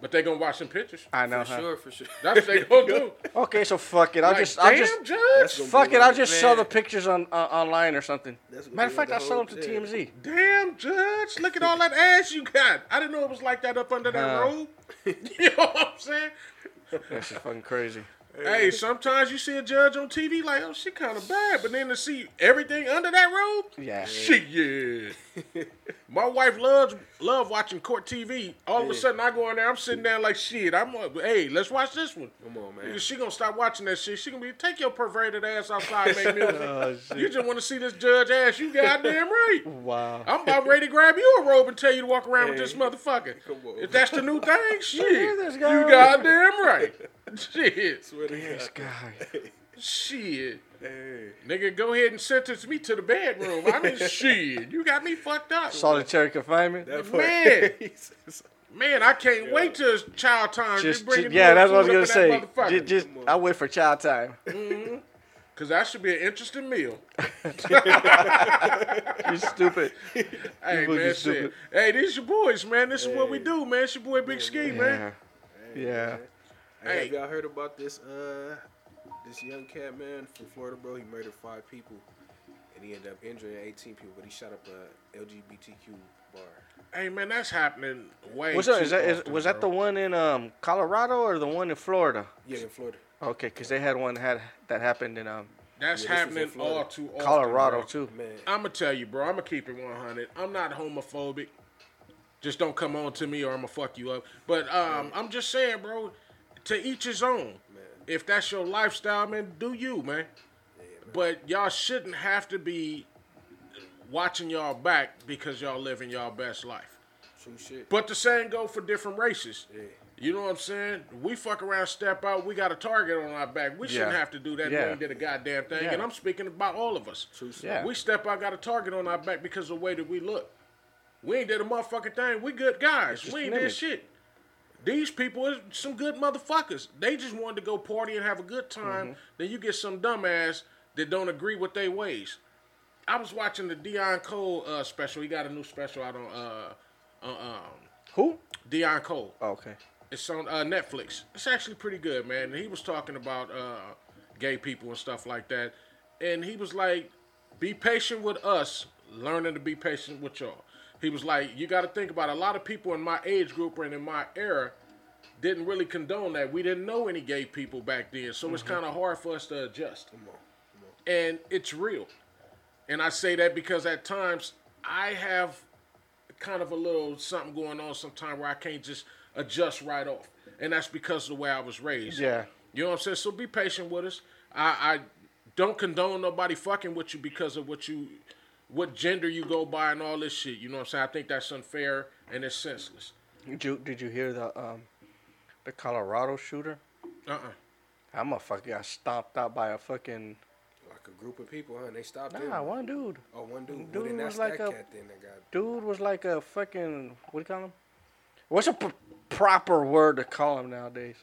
But they gonna watch some pictures. I know. for huh? sure, for sure. That's what they gonna do. *laughs* Okay, so fuck it. I'll Like, just, I'll damn, just, judge. fuck it. I'll like, just sell the pictures on uh, online or something. That's gonna Matter of fact, I'll sell them to thing. TMZ. Damn, judge. Look at all that *laughs* ass you got. I didn't know it was like that up under that Huh. robe. *laughs* you know what I'm saying? That's just fucking crazy. Hey, sometimes you see a judge on TV like, oh, she kind of bad, but then to see everything under that robe, Yeah. she yeah. My wife loves love watching court TV. All of a sudden, I go in there. I'm sitting there like shit. I'm like, hey, let's watch this one. Come on, man. She gonna stop watching that shit. She gonna be take your perverted ass outside, make *laughs* music. Oh, you just want to see this judge ass. You goddamn right. *laughs* Wow. I'm about ready to grab you a robe and tell you to walk around with this motherfucker. come on. If that's the new thing, *laughs* shit. You goddamn right. Shit. Swear to This God. guy. Shit. Hey. Nigga, go ahead and sentence me to the bedroom. I mean, *laughs* shit. You got me fucked up. Solitary confinement. That Man. *laughs* Man, I can't wait till it's child time. Just, Just, bring yeah, that's what I was gonna say. in that Ju- motherfucker. Just, I wait for child time. Cause that should be an interesting meal. *laughs* You stupid. Hey People man, just shit. stupid. Hey, these your boys, man. This is what we do, man. It's your boy Big Ski, man. Yeah. Yeah. Hey, Hey. have y'all heard about this? Uh, this young cat man from Florida, bro. He murdered five people, and he ended up injuring 18 people. But he shot up a LGBTQ bar. Hey man, that's happening way What's too up? Is that is, often, was that the one in um Colorado or the one in Florida? Yeah, in Florida. Okay, because they had one had that happened in um That's Yeah, this was in happening all too often. Colorado bro. too. Man, I'm gonna tell you, bro. I'm gonna keep it 100. I'm not homophobic. Just don't come on to me, or I'm gonna fuck you up. But um, I'm just saying, bro. To each his own. If that's your lifestyle, man, do you, man. But y'all shouldn't have to be watching y'all back because y'all living y'all best life. true shit. But the same go for different races. Yeah. You know what I'm saying? We fuck around, step out. We got a target on our back. We shouldn't have to do that. Yeah. We ain't did a goddamn thing. Yeah. And I'm speaking about all of us. True shit. Yeah. We step out, got a target on our back because of the way that we look. We ain't did a motherfucking thing. We good guys. We ain't an did image. shit. These people are some good motherfuckers. They just wanted to go party and have a good time. Mm-hmm. Then you get some dumbass that don't agree with their ways. I was watching the Deon Cole uh, special. He got a new special out on uh, uh, um, Who? Deon Cole. Oh, okay. It's on uh, Netflix. It's actually pretty good, man. And he was talking about uh, gay people and stuff like that. And he was like, be patient with us, learning to be patient with y'all. He was like, you got to think about it. a lot of people in my age group and in my era didn't really condone that. We didn't know any gay people back then. So it's kind of hard for us to adjust. And it's real. And I say that because at times I have kind of a little something going on sometime where I can't just adjust right off. And that's because of the way I was raised. Yeah. You know what I'm saying? So be patient with us. I, I don't condone nobody fucking with you because of what you what gender you go by and all this shit. You know what I'm saying? I think that's unfair and it's senseless. Did you did you hear the um the Colorado shooter? Uh-uh. That motherfucker got stomped out by a fucking Like a group of people, huh? And they stopped him. nah one dude. Oh, one dude. Dude well, was like that a- cat then that got. Dude was like a fucking what do you call him? What's a proper word to call him nowadays?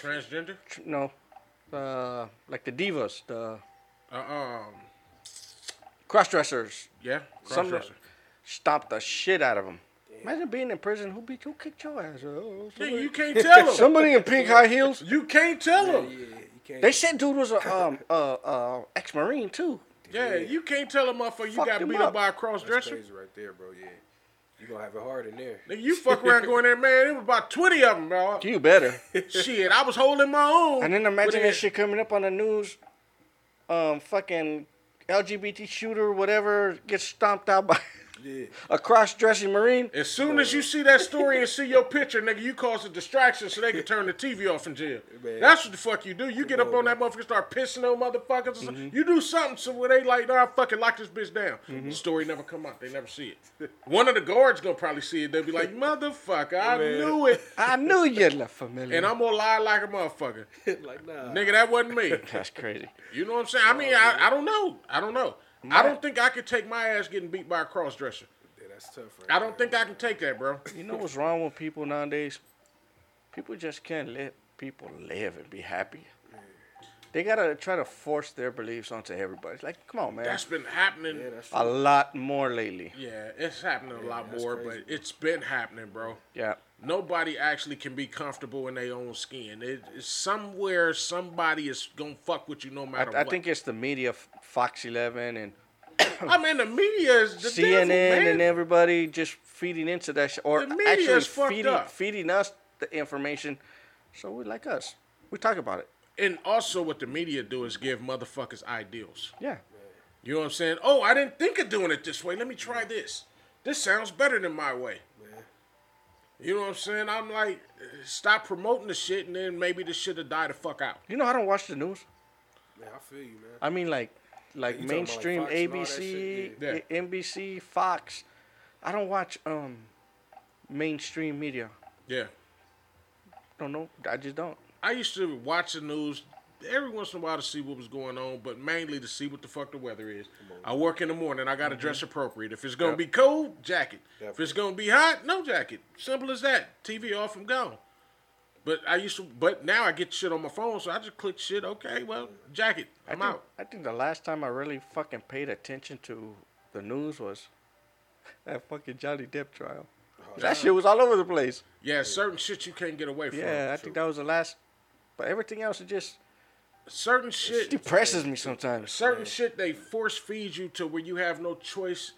Transgender? Tr- No, uh, like the divas, the Uh, um, cross dressers. yeah, Some crossdresser. stomped the shit out of them. Imagine being in prison. Who beat who kicked your ass? Oh, Yeah, you can't tell him. somebody in pink high heels. You can't tell Yeah, yeah, you can't. They said dude was a um uh uh ex marine too. Yeah, you can't tell a motherfucker you Fucked got him beat up up. by a cross That's crazy right there, bro. Yeah. You gonna have it hard in there. Nigga, you fuck around *laughs* going there, man. It was about 20 of them, bro. You better. *laughs* Shit, I was holding my own. And then imagine But that shit coming up on the news. Um, fucking LGBT shooter, whatever, gets stomped out by Yeah. a cross-dressing marine. As soon as you see that story and see your picture, nigga, you cause a distraction so they can turn the TV off in jail. *laughs* Man. That's what the fuck you do. You get up on, that motherfucker, start pissing on motherfuckers. something. Mm-hmm. You do something so where they like, nah, fucking lock this bitch down. Mm-hmm. The story never come out. They never see it. *laughs* One of the guards gonna probably see it. They'll be like, motherfucker, I Man. knew it. *laughs* I knew you looked familiar. And I'm gonna lie like a motherfucker. like nah. Nigga, that wasn't me. That's crazy. You know what I'm saying? I mean, I, I don't know. I don't know. I don't think I could take my ass getting beat by a cross dresser. Yeah, that's tough. Right I don't think I can take that, bro. You know what's wrong with people nowadays? People just can't let people live and be happy. They gotta try to force their beliefs onto everybody. It's like, come on, man. That's been happening. Yeah, that's a lot more lately. Yeah, it's happening a lot more, crazy, but it's been happening, bro. Yeah. Nobody actually can be comfortable in their own skin. It, it's somewhere somebody is gonna fuck with you no I, matter I what. think it's the media, Fox 11 and *coughs* I mean, the media is the CNN devil, man. and everybody just feeding into that shit, or The actually is feeding feeding us the information. So we like us. We talk about it. And also, what the media do is give motherfuckers ideals. Yeah. You know what I'm saying? Oh, I didn't think of doing it this way. Let me try this. this sounds better than my way. You know what I'm saying? I'm like, stop promoting the shit, and then maybe the shit will die the fuck out. You know, I don't watch the news. Man, I feel you, man. I mean, like, like you talking about, like, mainstream Fox and all that ABC, shit? Yeah. NBC, Fox. I don't watch um mainstream media. Yeah. Don't know. I just don't. I used to watch the news every once in a while to see what was going on, but mainly to see what the fuck the weather is. I work in the morning. I got to dress appropriate. If it's gonna Yep. be cold, jacket. Yep. If it's gonna be hot, no jacket. Simple as that. TV off, I'm gone. But I used to, but now I get shit on my phone, so I just click shit. Okay, well, jacket. I I'm think, out. I think the last time I really fucking paid attention to the news was *laughs* that fucking Johnny Depp trial. that shit was all over the place. Yeah, certain shit you can't get away from. Yeah, I think that was the last. But everything else, is just certain shit. depresses me sometimes. certain shit they force feed you to where you have no choice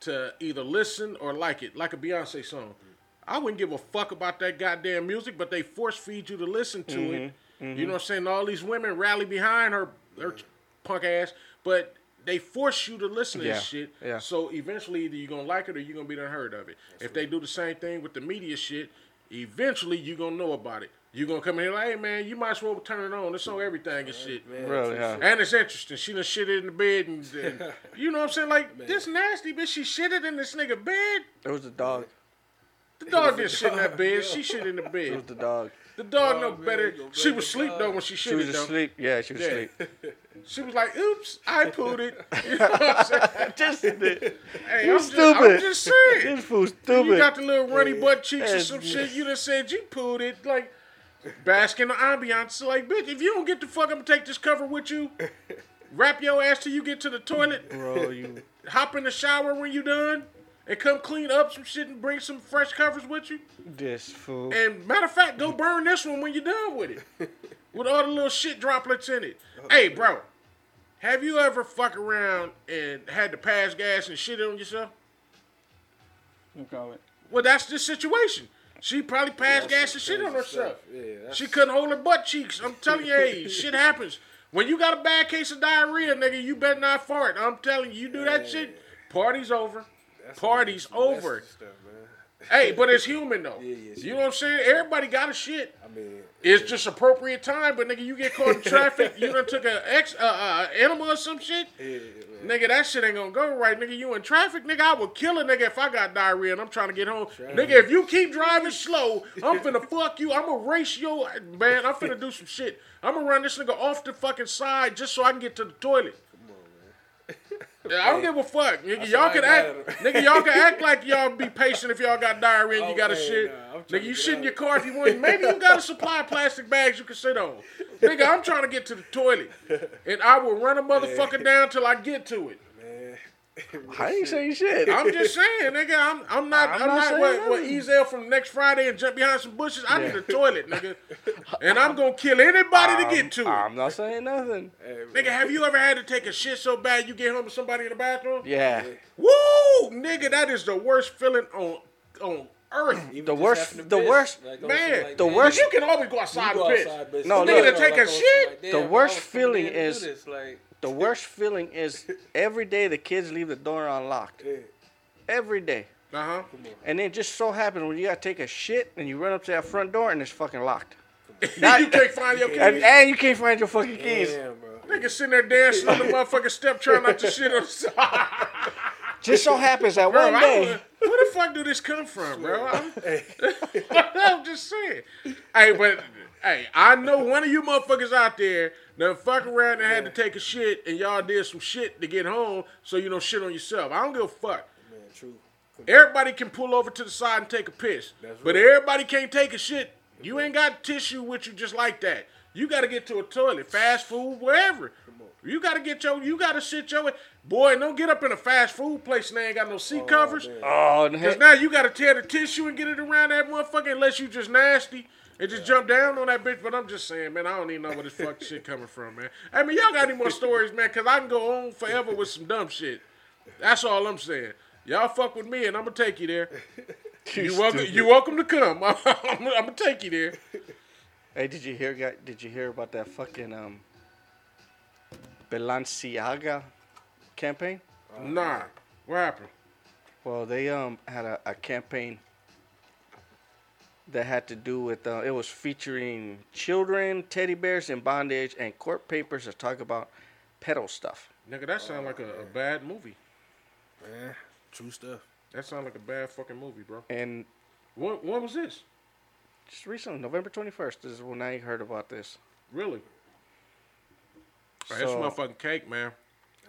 to either listen or like it, like a Beyonce song. I wouldn't give a fuck about that goddamn music, but they force feed you to listen to it. Mm-hmm. You know what I'm saying? All these women rally behind her, her punk ass, but they force you to listen to Yeah, this shit. yeah. So eventually, either you're gonna like it or you're gonna be unheard of it. if they do the same thing with the media shit, eventually you're gonna know about it. You're gonna come in here like, hey man, you might as well turn it on. It's on everything and shit. Man, Really, yeah. And it's interesting. She done shitted in the bed and, and *laughs* you know what I'm saying? Like this nasty bitch, she shitted in this nigga bed. It was the dog. The dog didn't shit in that bed. She shit in the bed. It was bed. the dog. The dog know man, better. She was asleep dog. though when she shit. She was though. asleep. Yeah, she was Yeah. asleep. *laughs* She was like, "Oops, I pooed it." *laughs* You know what I'm saying? just did. Hey, You I'm just, stupid. I'm just saying. This fool's You got the little runny butt cheeks or Yeah. some shit. You done said you pooed it. Like, bask in the ambiance. Like, bitch, if you don't get the fuck, I'm gonna take this cover with you. Wrap your ass till you get to the toilet. Bro, you. Hop in the shower when you done. And come clean up some shit and bring some fresh covers with you. This fool. And matter of fact, go burn this one when you're done with it. with all the little shit droplets in it. Hey, bro. Have you ever fuck around and had to pass gas and shit on yourself? Call it. Well, that's the situation. She probably passed gas and shit on herself. Yeah, She couldn't hold her butt cheeks. I'm telling you, hey, *laughs* shit happens. When you got a bad case of diarrhea, nigga, you better not fart. I'm telling you, you do that shit, party's over. that's Party's over. Stuff. Hey, but it's human though. *laughs* Yeah, yeah, you know what I'm saying? Everybody got a shit. I mean, It's just appropriate time, but nigga, you get caught in traffic, you done took a ex uh, uh, animal or some shit. man. Nigga, that shit ain't gonna go right. Nigga, you in traffic, nigga, I would kill a nigga if I got diarrhea and I'm trying to get home. Nigga, if you keep driving slow, I'm finna fuck you. I'm gonna race your man. I'm finna do some shit. I'm gonna run this nigga off the fucking side just so I can get to the toilet. Yeah, *laughs* I don't give a fuck. Nigga, y'all can act. Nigga, y'all can act like y'all be patient if y'all got diarrhea and you got a shit. nah, nigga, you shit in your car if you want. Maybe you got a supply of plastic bags you can sit on. Nigga, I'm trying to get to the toilet, and I will run a motherfucker *laughs* down till I get to it. Man. I ain't saying shit. I'm just saying, nigga. I'm I'm not I'm, I'm not not, saying what, what. Ezal from next Friday and jump behind some bushes. I need a toilet, nigga, and I'm gonna kill anybody to get to it. I'm not saying nothing. Hey. Nigga, have you ever had to take a shit so bad you get home to somebody in the bathroom? Yeah. Woo, nigga, that is the worst feeling on on earth. Even The worst- the piss, worst- like, Man, like the that. worst- You can always go outside go and piss. outside, but No, still, look. you Nigga, know, take like a shit shit? like, The worst feeling coming in to do is- this, like, The worst feeling is every day the kids leave the door unlocked. yeah. Every day. Uh huh. And it just so happens when you gotta take a shit and you run up to that front door and it's fucking locked. *laughs* you can't find your And, keys. and you can't find your fucking keys. Damn, bro. Nigga sitting there dancing on the motherfucking step trying not to shit on. *laughs* Just so happens that Bro, one day. where the fuck do this come from, bro? *laughs* I'm, I'm just saying. Hey, but hey, I know one of you motherfuckers out there that fuck around and had to take a shit and y'all did some shit to get home so you don't shit on yourself. I don't give a fuck. Man, true. Everybody can pull over to the side and take a piss. That's but right. everybody can't take a shit. You ain't got tissue with you just like that. You got to get to a toilet, fast food, wherever. You got to get your, you got to sit your, boy, don't get up in a fast food place and they ain't got no seat oh, covers. man. Oh, Cause now you gotta tear the tissue and get it around that motherfucker unless you just nasty and just jump down on that bitch. But I'm just saying, man, I don't even know where this fuck shit coming from, man. I mean, y'all got any more stories, man? Cause I can go on forever with some dumb shit. That's all I'm saying. Y'all fuck with me and I'm gonna take you there. *laughs* You welcome. You welcome to come. I'm, I'm gonna take you there. Hey, did you hear? Did you hear about that fucking um, Balenciaga campaign? Nah. What happened? Well, they um had a, a campaign that had to do with uh, it was featuring children, teddy bears in bondage, and court papers that talk about pedo stuff. Nigga, that sound like a, a bad movie. Man, true stuff. That sound like a bad fucking movie, bro. And When, when was this? just recently, November twenty first, is when I heard about this. Really? Hey, That's So- motherfucking cake, man.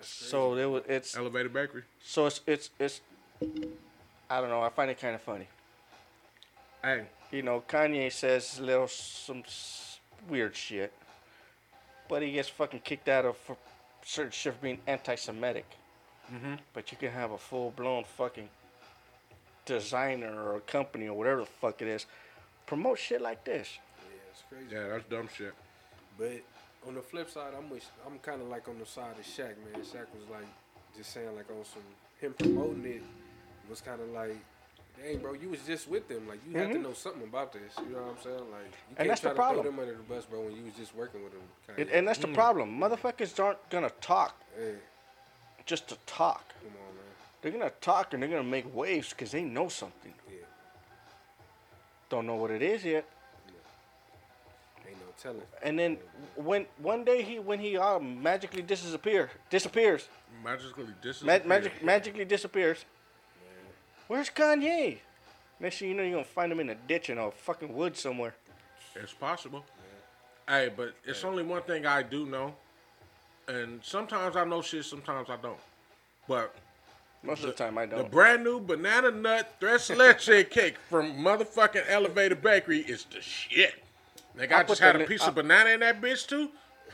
So it was it's Elevated Bakery. so it's it's it's I don't know. I find it kind of funny. Hey, you know, Kanye says little some weird shit, but he gets fucking kicked out of for certain shit for being anti-Semitic. Mm-hmm. But you can have a full-blown fucking designer or a company or whatever the fuck it is promote shit like this. Yeah, it's crazy. yeah, that's dumb shit. But on the flip side, I'm with, I'm kind of like on the side of Shaq, man. Shaq was like just saying like on some him promoting it was kind of like, dang, bro, you was just with them. Like you had to know something about this. You know what I'm saying? Like you Mm-hmm. And can't that's try the to throw problem. them under the bus, bro, when you was just working with them. It, Kinda. and that's the problem. Motherfuckers aren't gonna talk Hey, just to talk. come on, man. They're gonna talk and they're gonna make waves because they know something. Yeah, Don't know what it is yet. ain't no telling. And then when one day he when he uh, magically disappear disappears Magically, this is Ma- magic, magically disappears. Where's Kanye? Next thing you know, you're gonna find him in a ditch in a fucking wood somewhere. It's possible. Hey, but it's only one thing I do know, and sometimes I know shit, sometimes I don't. But Most of the time, I don't. The brand new banana nut tres *laughs* leche cake from motherfucking Elevator Bakery is the shit. Nigga, I I'll just had a li- piece I'll- of banana in that bitch too.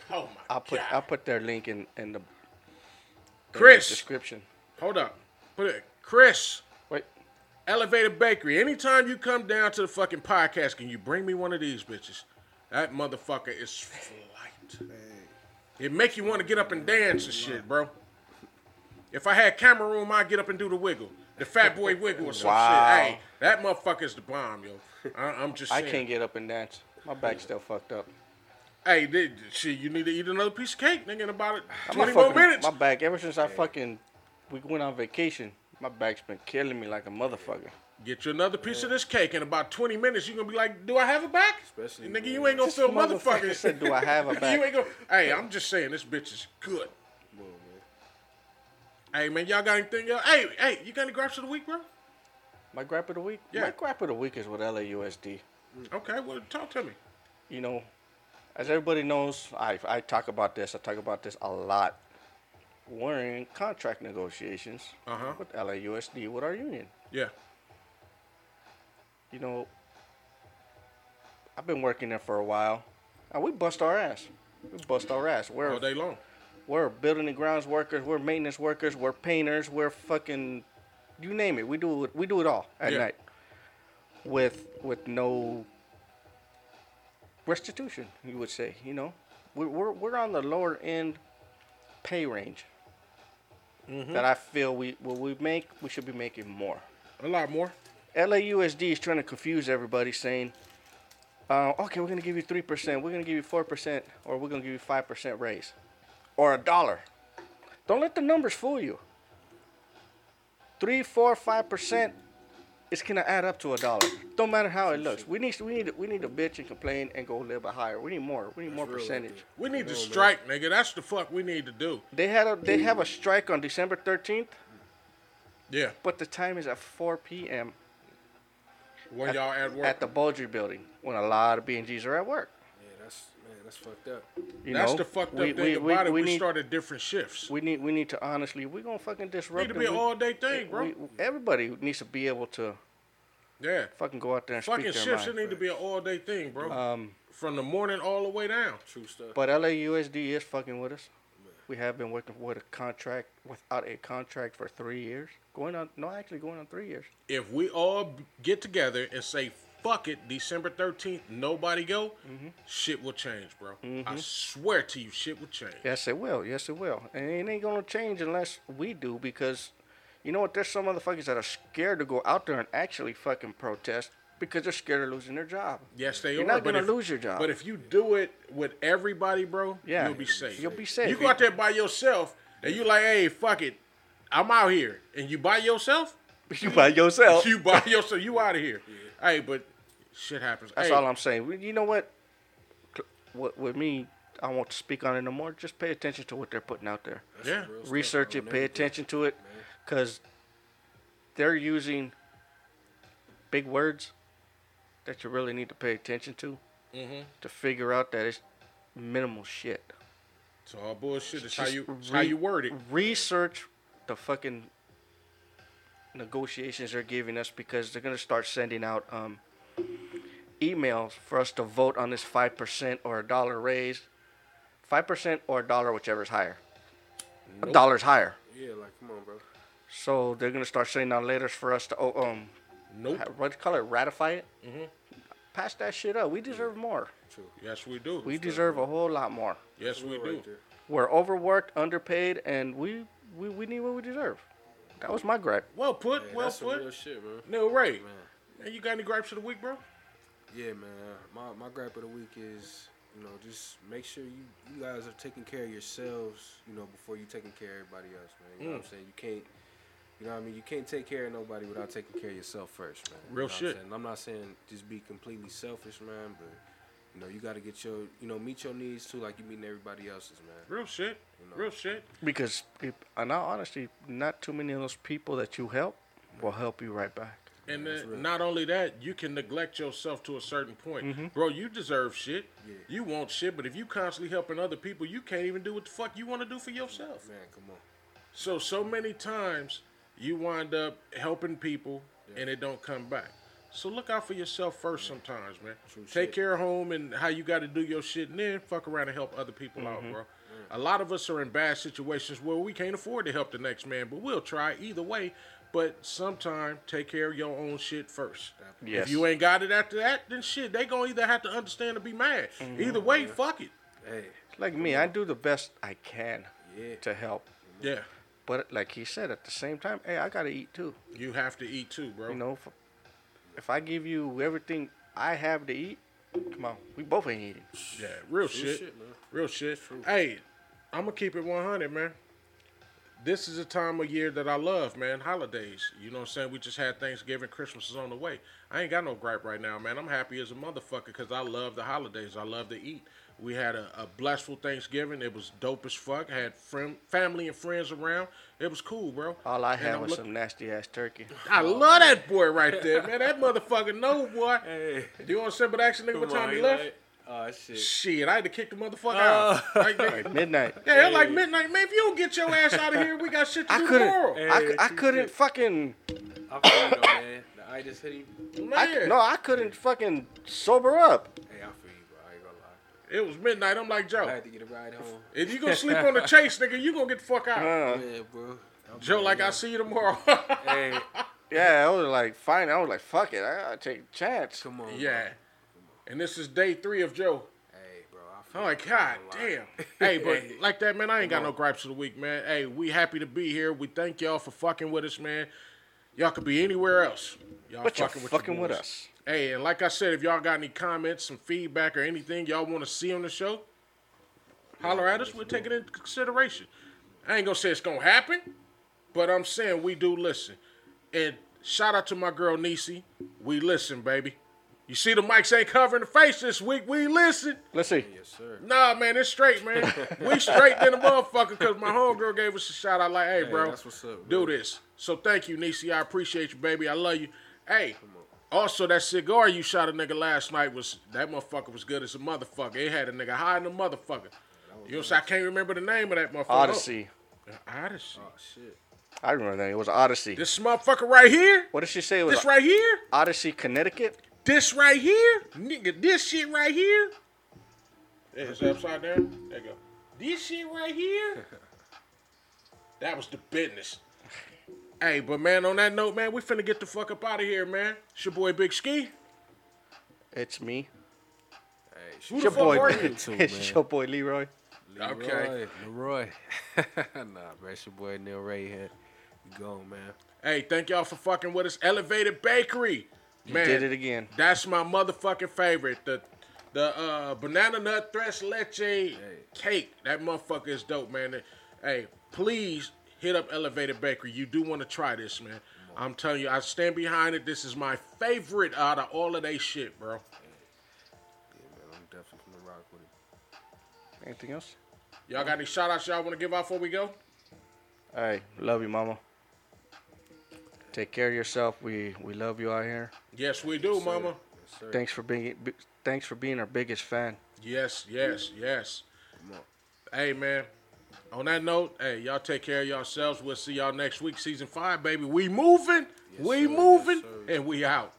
Oh my I'll put god. I'll put their link in in the, in the description. hold up. Put it. Chris, Elevator Bakery. Anytime you come down to the fucking podcast, can you bring me one of these bitches? That motherfucker is flight. It make you want to get up and dance and shit, bro. If I had camera room, I'd get up and do the wiggle. The fat boy *laughs* wiggle or some Wow. shit. Hey, that motherfucker's the bomb, yo. I, I'm just I can't get up and dance. My back's still fucked up. Hey, th- shit, you need to eat another piece of cake, nigga, in about I'm 20 more fucking- minutes. My back, ever since I fucking we went on vacation, my back's been killing me like a motherfucker. Get you another piece of this cake in about 20 minutes. You're gonna be like, do I have a back? Especially nigga, you ain't gonna This feel motherfucker motherfucker. said, "Do I have a back?" *laughs* You ain't gonna. Hey, I'm just saying this bitch is good. Whoa, man. Hey man, y'all got anything else? Hey, hey, you got any grapes of the week, bro? My gripe of the week? Yeah. My gripe of the week is with LAUSD. Okay, well talk to me. You know, as everybody knows, I, I talk about this. I talk about this a lot. We're in contract negotiations Uh-huh. with LAUSD, with our union. Yeah. You know, I've been working there for a while, and we bust our ass. We bust our ass. We're All day long. We're building and grounds workers. We're maintenance workers. We're painters. We're fucking, you name it. We do it. We do it all at Yeah. night. With with no restitution, you would say. You know, we're we're, we're on the lower end pay range. That I feel we what we make we should be making more. A lot more. LAUSD is trying to confuse everybody, saying, uh, "Okay, we're gonna give you three percent, we're gonna give you four percent, or we're gonna give you five percent raise, or a dollar." Don't let the numbers fool you. Three, four, five percent is gonna add up to a dollar. Don't matter how it looks. We need we need we need to bitch and complain and go a little bit higher. We need more. We need more real right percentage. We need to strike, nigga. That's the fuck we need to do. They had a they have a strike on December thirteenth, Yeah. but the time is at 4 p.m. When y'all at work. at the Bulger Building when a lot of B&Gs are at work. Yeah, that's fucked up. You That's know, the fucked up we, thing we, we, about it. we We, need, started different shifts. we need we need to honestly We're gonna fucking disrupt. need to be an all day thing, bro. we- everybody needs to be able to yeah. fucking go out there and Fucking speak their shifts mind. need to be an all day thing, bro. Um, From the morning all the way down. True stuff. but LAUSD is fucking with us. We have been working with a contract without a contract for three years. Going on no, actually going on three years. If we all get together and say, fuck it, December 13th, nobody go, Mm-hmm. shit will change, bro. I swear to you, shit will change. Yes, it will. Yes, it will. And it ain't gonna change unless we do because, you know what? There's some motherfuckers that are scared to go out there and actually fucking protest because they're scared of losing their job. Yes, they You're are. not gonna lose your job. But if you do it with everybody, bro, Yeah, you'll be safe. you'll be safe. You go out there by yourself and you like, hey, fuck it, I'm out here, and you by yourself, *laughs* You by yourself. you by yourself. You out of here. *laughs* Hey, but shit happens. That's Hey, all I'm saying. You know what? Cl- With, with me, I won't speak on it no more. Just pay attention to what they're putting out there. Yeah. Real stuff, Research it. Pay attention to it, because they're using big words that you really need to pay attention to Mhm. to figure out that it's minimal shit. It's all bullshit. It's how you it's how you word it. Research the fucking negotiations they're giving us because they're gonna start sending out um, emails for us to vote on this five percent or a dollar raise, five percent or a dollar, whichever is higher. A dollar's higher. Yeah, like come on, bro. So they're gonna start sending out letters for us to oh, um Nope. ha- what do you call it ratify it. Mm-hmm. Pass that shit up. We deserve more. True. Yes, we do. We deserve a whole lot more. yes, we do. Right. We're overworked, underpaid, and we we, we need what we deserve. That was my gripe. Well put. Hey, well that's some real put. shit, man. No, Ray. Man. Man, you got any gripes of the week, bro? Yeah, man. My my gripe of the week is, you know, just make sure you you guys are taking care of yourselves, you know, before you taking care of everybody else, man. You know what I'm mm. saying? You can't, you know what I mean? You can't take care of nobody without taking care of yourself first, man. You Real know shit. I'm. I'm not saying just be completely selfish, man, but you know, you got to get your, you know, meet your needs too, like you meeting everybody else's, man. Real shit. You know. Real shit. Because, if, in all honesty, not too many of those people that you help will help you right back. And then not only that, you can neglect yourself to a certain point. Mm-hmm. Bro, you deserve shit. Yeah. You want shit, but if you constantly helping other people, you can't even do what the fuck you want to do for yourself. Man, come on. So so many times you wind up helping people and it don't come back. So look out for yourself first sometimes, man. True Take shit. care of home and how you got to do your shit, and then fuck around and help other people out, mm-hmm. bro. A lot of us are in bad situations where we can't afford to help the next man, but we'll try either way. But sometime take care of your own shit first. Yes. If you ain't got it after that, then shit, they gonna either have to understand or be mad. Mm-hmm. Either way, fuck it. Hey, Like me, I do the best I can yeah. to help. Yeah, But like he said, at the same time, hey, I gotta eat too. you have to eat too, bro. You know, if, if I give you everything I have to eat, come on, we both ain't eating. Yeah, real shit. shit, man. Real shit. Hey, I'm gonna keep it 100, man. This is a time of year that I love, man. Holidays. You know what I'm saying? We just had Thanksgiving, Christmas is on the way. I ain't got no gripe right now, man. I'm happy as a motherfucker because I love the holidays. I love to eat. We had a, a blissful Thanksgiving. It was dope as fuck. I had friend, family and friends around. It was cool, bro. All I And had was look- some nasty ass turkey. I oh, love that boy right there, man. That *laughs* motherfucker know, boy. Hey. Do you want to send but ask the nigga what time he he left? like- Oh, shit. Shit, I had to kick the motherfucker out. Like, *laughs* nigga, Midnight. Yeah, it's like midnight, man. If you don't get your ass out of here, we got shit to I do couldn't. tomorrow. Hey, I, I couldn't shit. fucking. I feel you though, man. The itis hit him. Man, cou- no, I couldn't fucking sober up. Hey, I feel you, bro. I ain't gonna lie. it was midnight. I'm like Joe. I had to get a ride home. If you gonna sleep on the chase, nigga, you gonna get the fuck out. Uh, Yeah, bro. I'm Joe, like I yeah. see you tomorrow. Hey, *laughs* yeah, I was like, fine. I was like, fuck it. I gotta take a chance. come on. yeah. And this is day three of Joe. Hey, bro. I feel oh, I'm like, God I ain't gonna lie. damn. *laughs* Hey, but like that, man, I ain't got no gripes of the week, man. Hey, we happy to be here. We thank y'all for fucking with us, man. Y'all could be anywhere else. Y'all But fucking with, fucking with us. Hey, and like I said, if y'all got any comments, some feedback, or anything y'all want to see on the show, holler at us. We'll take it into consideration. I ain't gonna say it's gonna happen, but I'm saying we do listen. And shout out to my girl Nisi. We listen, baby. You see the mics ain't covering the face this week. We listen. Let's see. Yes, sir. Nah, man, it's straight, man. *laughs* we straight than a motherfucker because my homegirl gave us a shout out like, hey, Hey, bro, that's what's up, do this. So thank you, Nisi. I appreciate you, baby. I love you. Hey, also that cigar you shot a nigga last night was that motherfucker was good as a motherfucker. It had a nigga high in the motherfucker. You know, so I can't remember the name of that motherfucker. Oh. Odyssey. Oh, Odyssey. Oh, shit. I remember that. It was Odyssey. This motherfucker right here. what did she say? It was This right here. Odyssey, Connecticut. This right here, nigga, this shit right here. Yeah, It's upside down. There you go. This shit right here. *laughs* That was the business. Hey, but man, on that note, man, we finna get the fuck up out of here, man. It's your boy Big Ski. It's me. Hey, Who It's the your fuck boy. are you? too, *laughs* it's your boy Leroy. Okay. Leroy. *laughs* nah, bro. It's your boy Neil Ray here. You gone, man. Hey, thank y'all for fucking with us. Elevated Bakery. You Man, did it again. That's my motherfucking favorite. The the uh, banana nut tres leche cake. That motherfucker is dope, man. Hey, please hit up Elevated Bakery. You do want to try this, man. I'm telling you, I stand behind it. This is my favorite out of all of they shit, bro. Yeah, man, I'm definitely gonna rock with it. Anything else? Y'all got any shout outs y'all want to give out before we go? Hey, love you, mama. Take care of yourself. We we love you out here. Yes, we do, mama. Yes. Thanks for being bi- thanks for being our biggest fan. Yes, yes, yes. Hey, man. On that note, hey, y'all take care of yourselves. We'll see y'all next week, season five, baby. We moving, we sir. Moving, sir. and we out.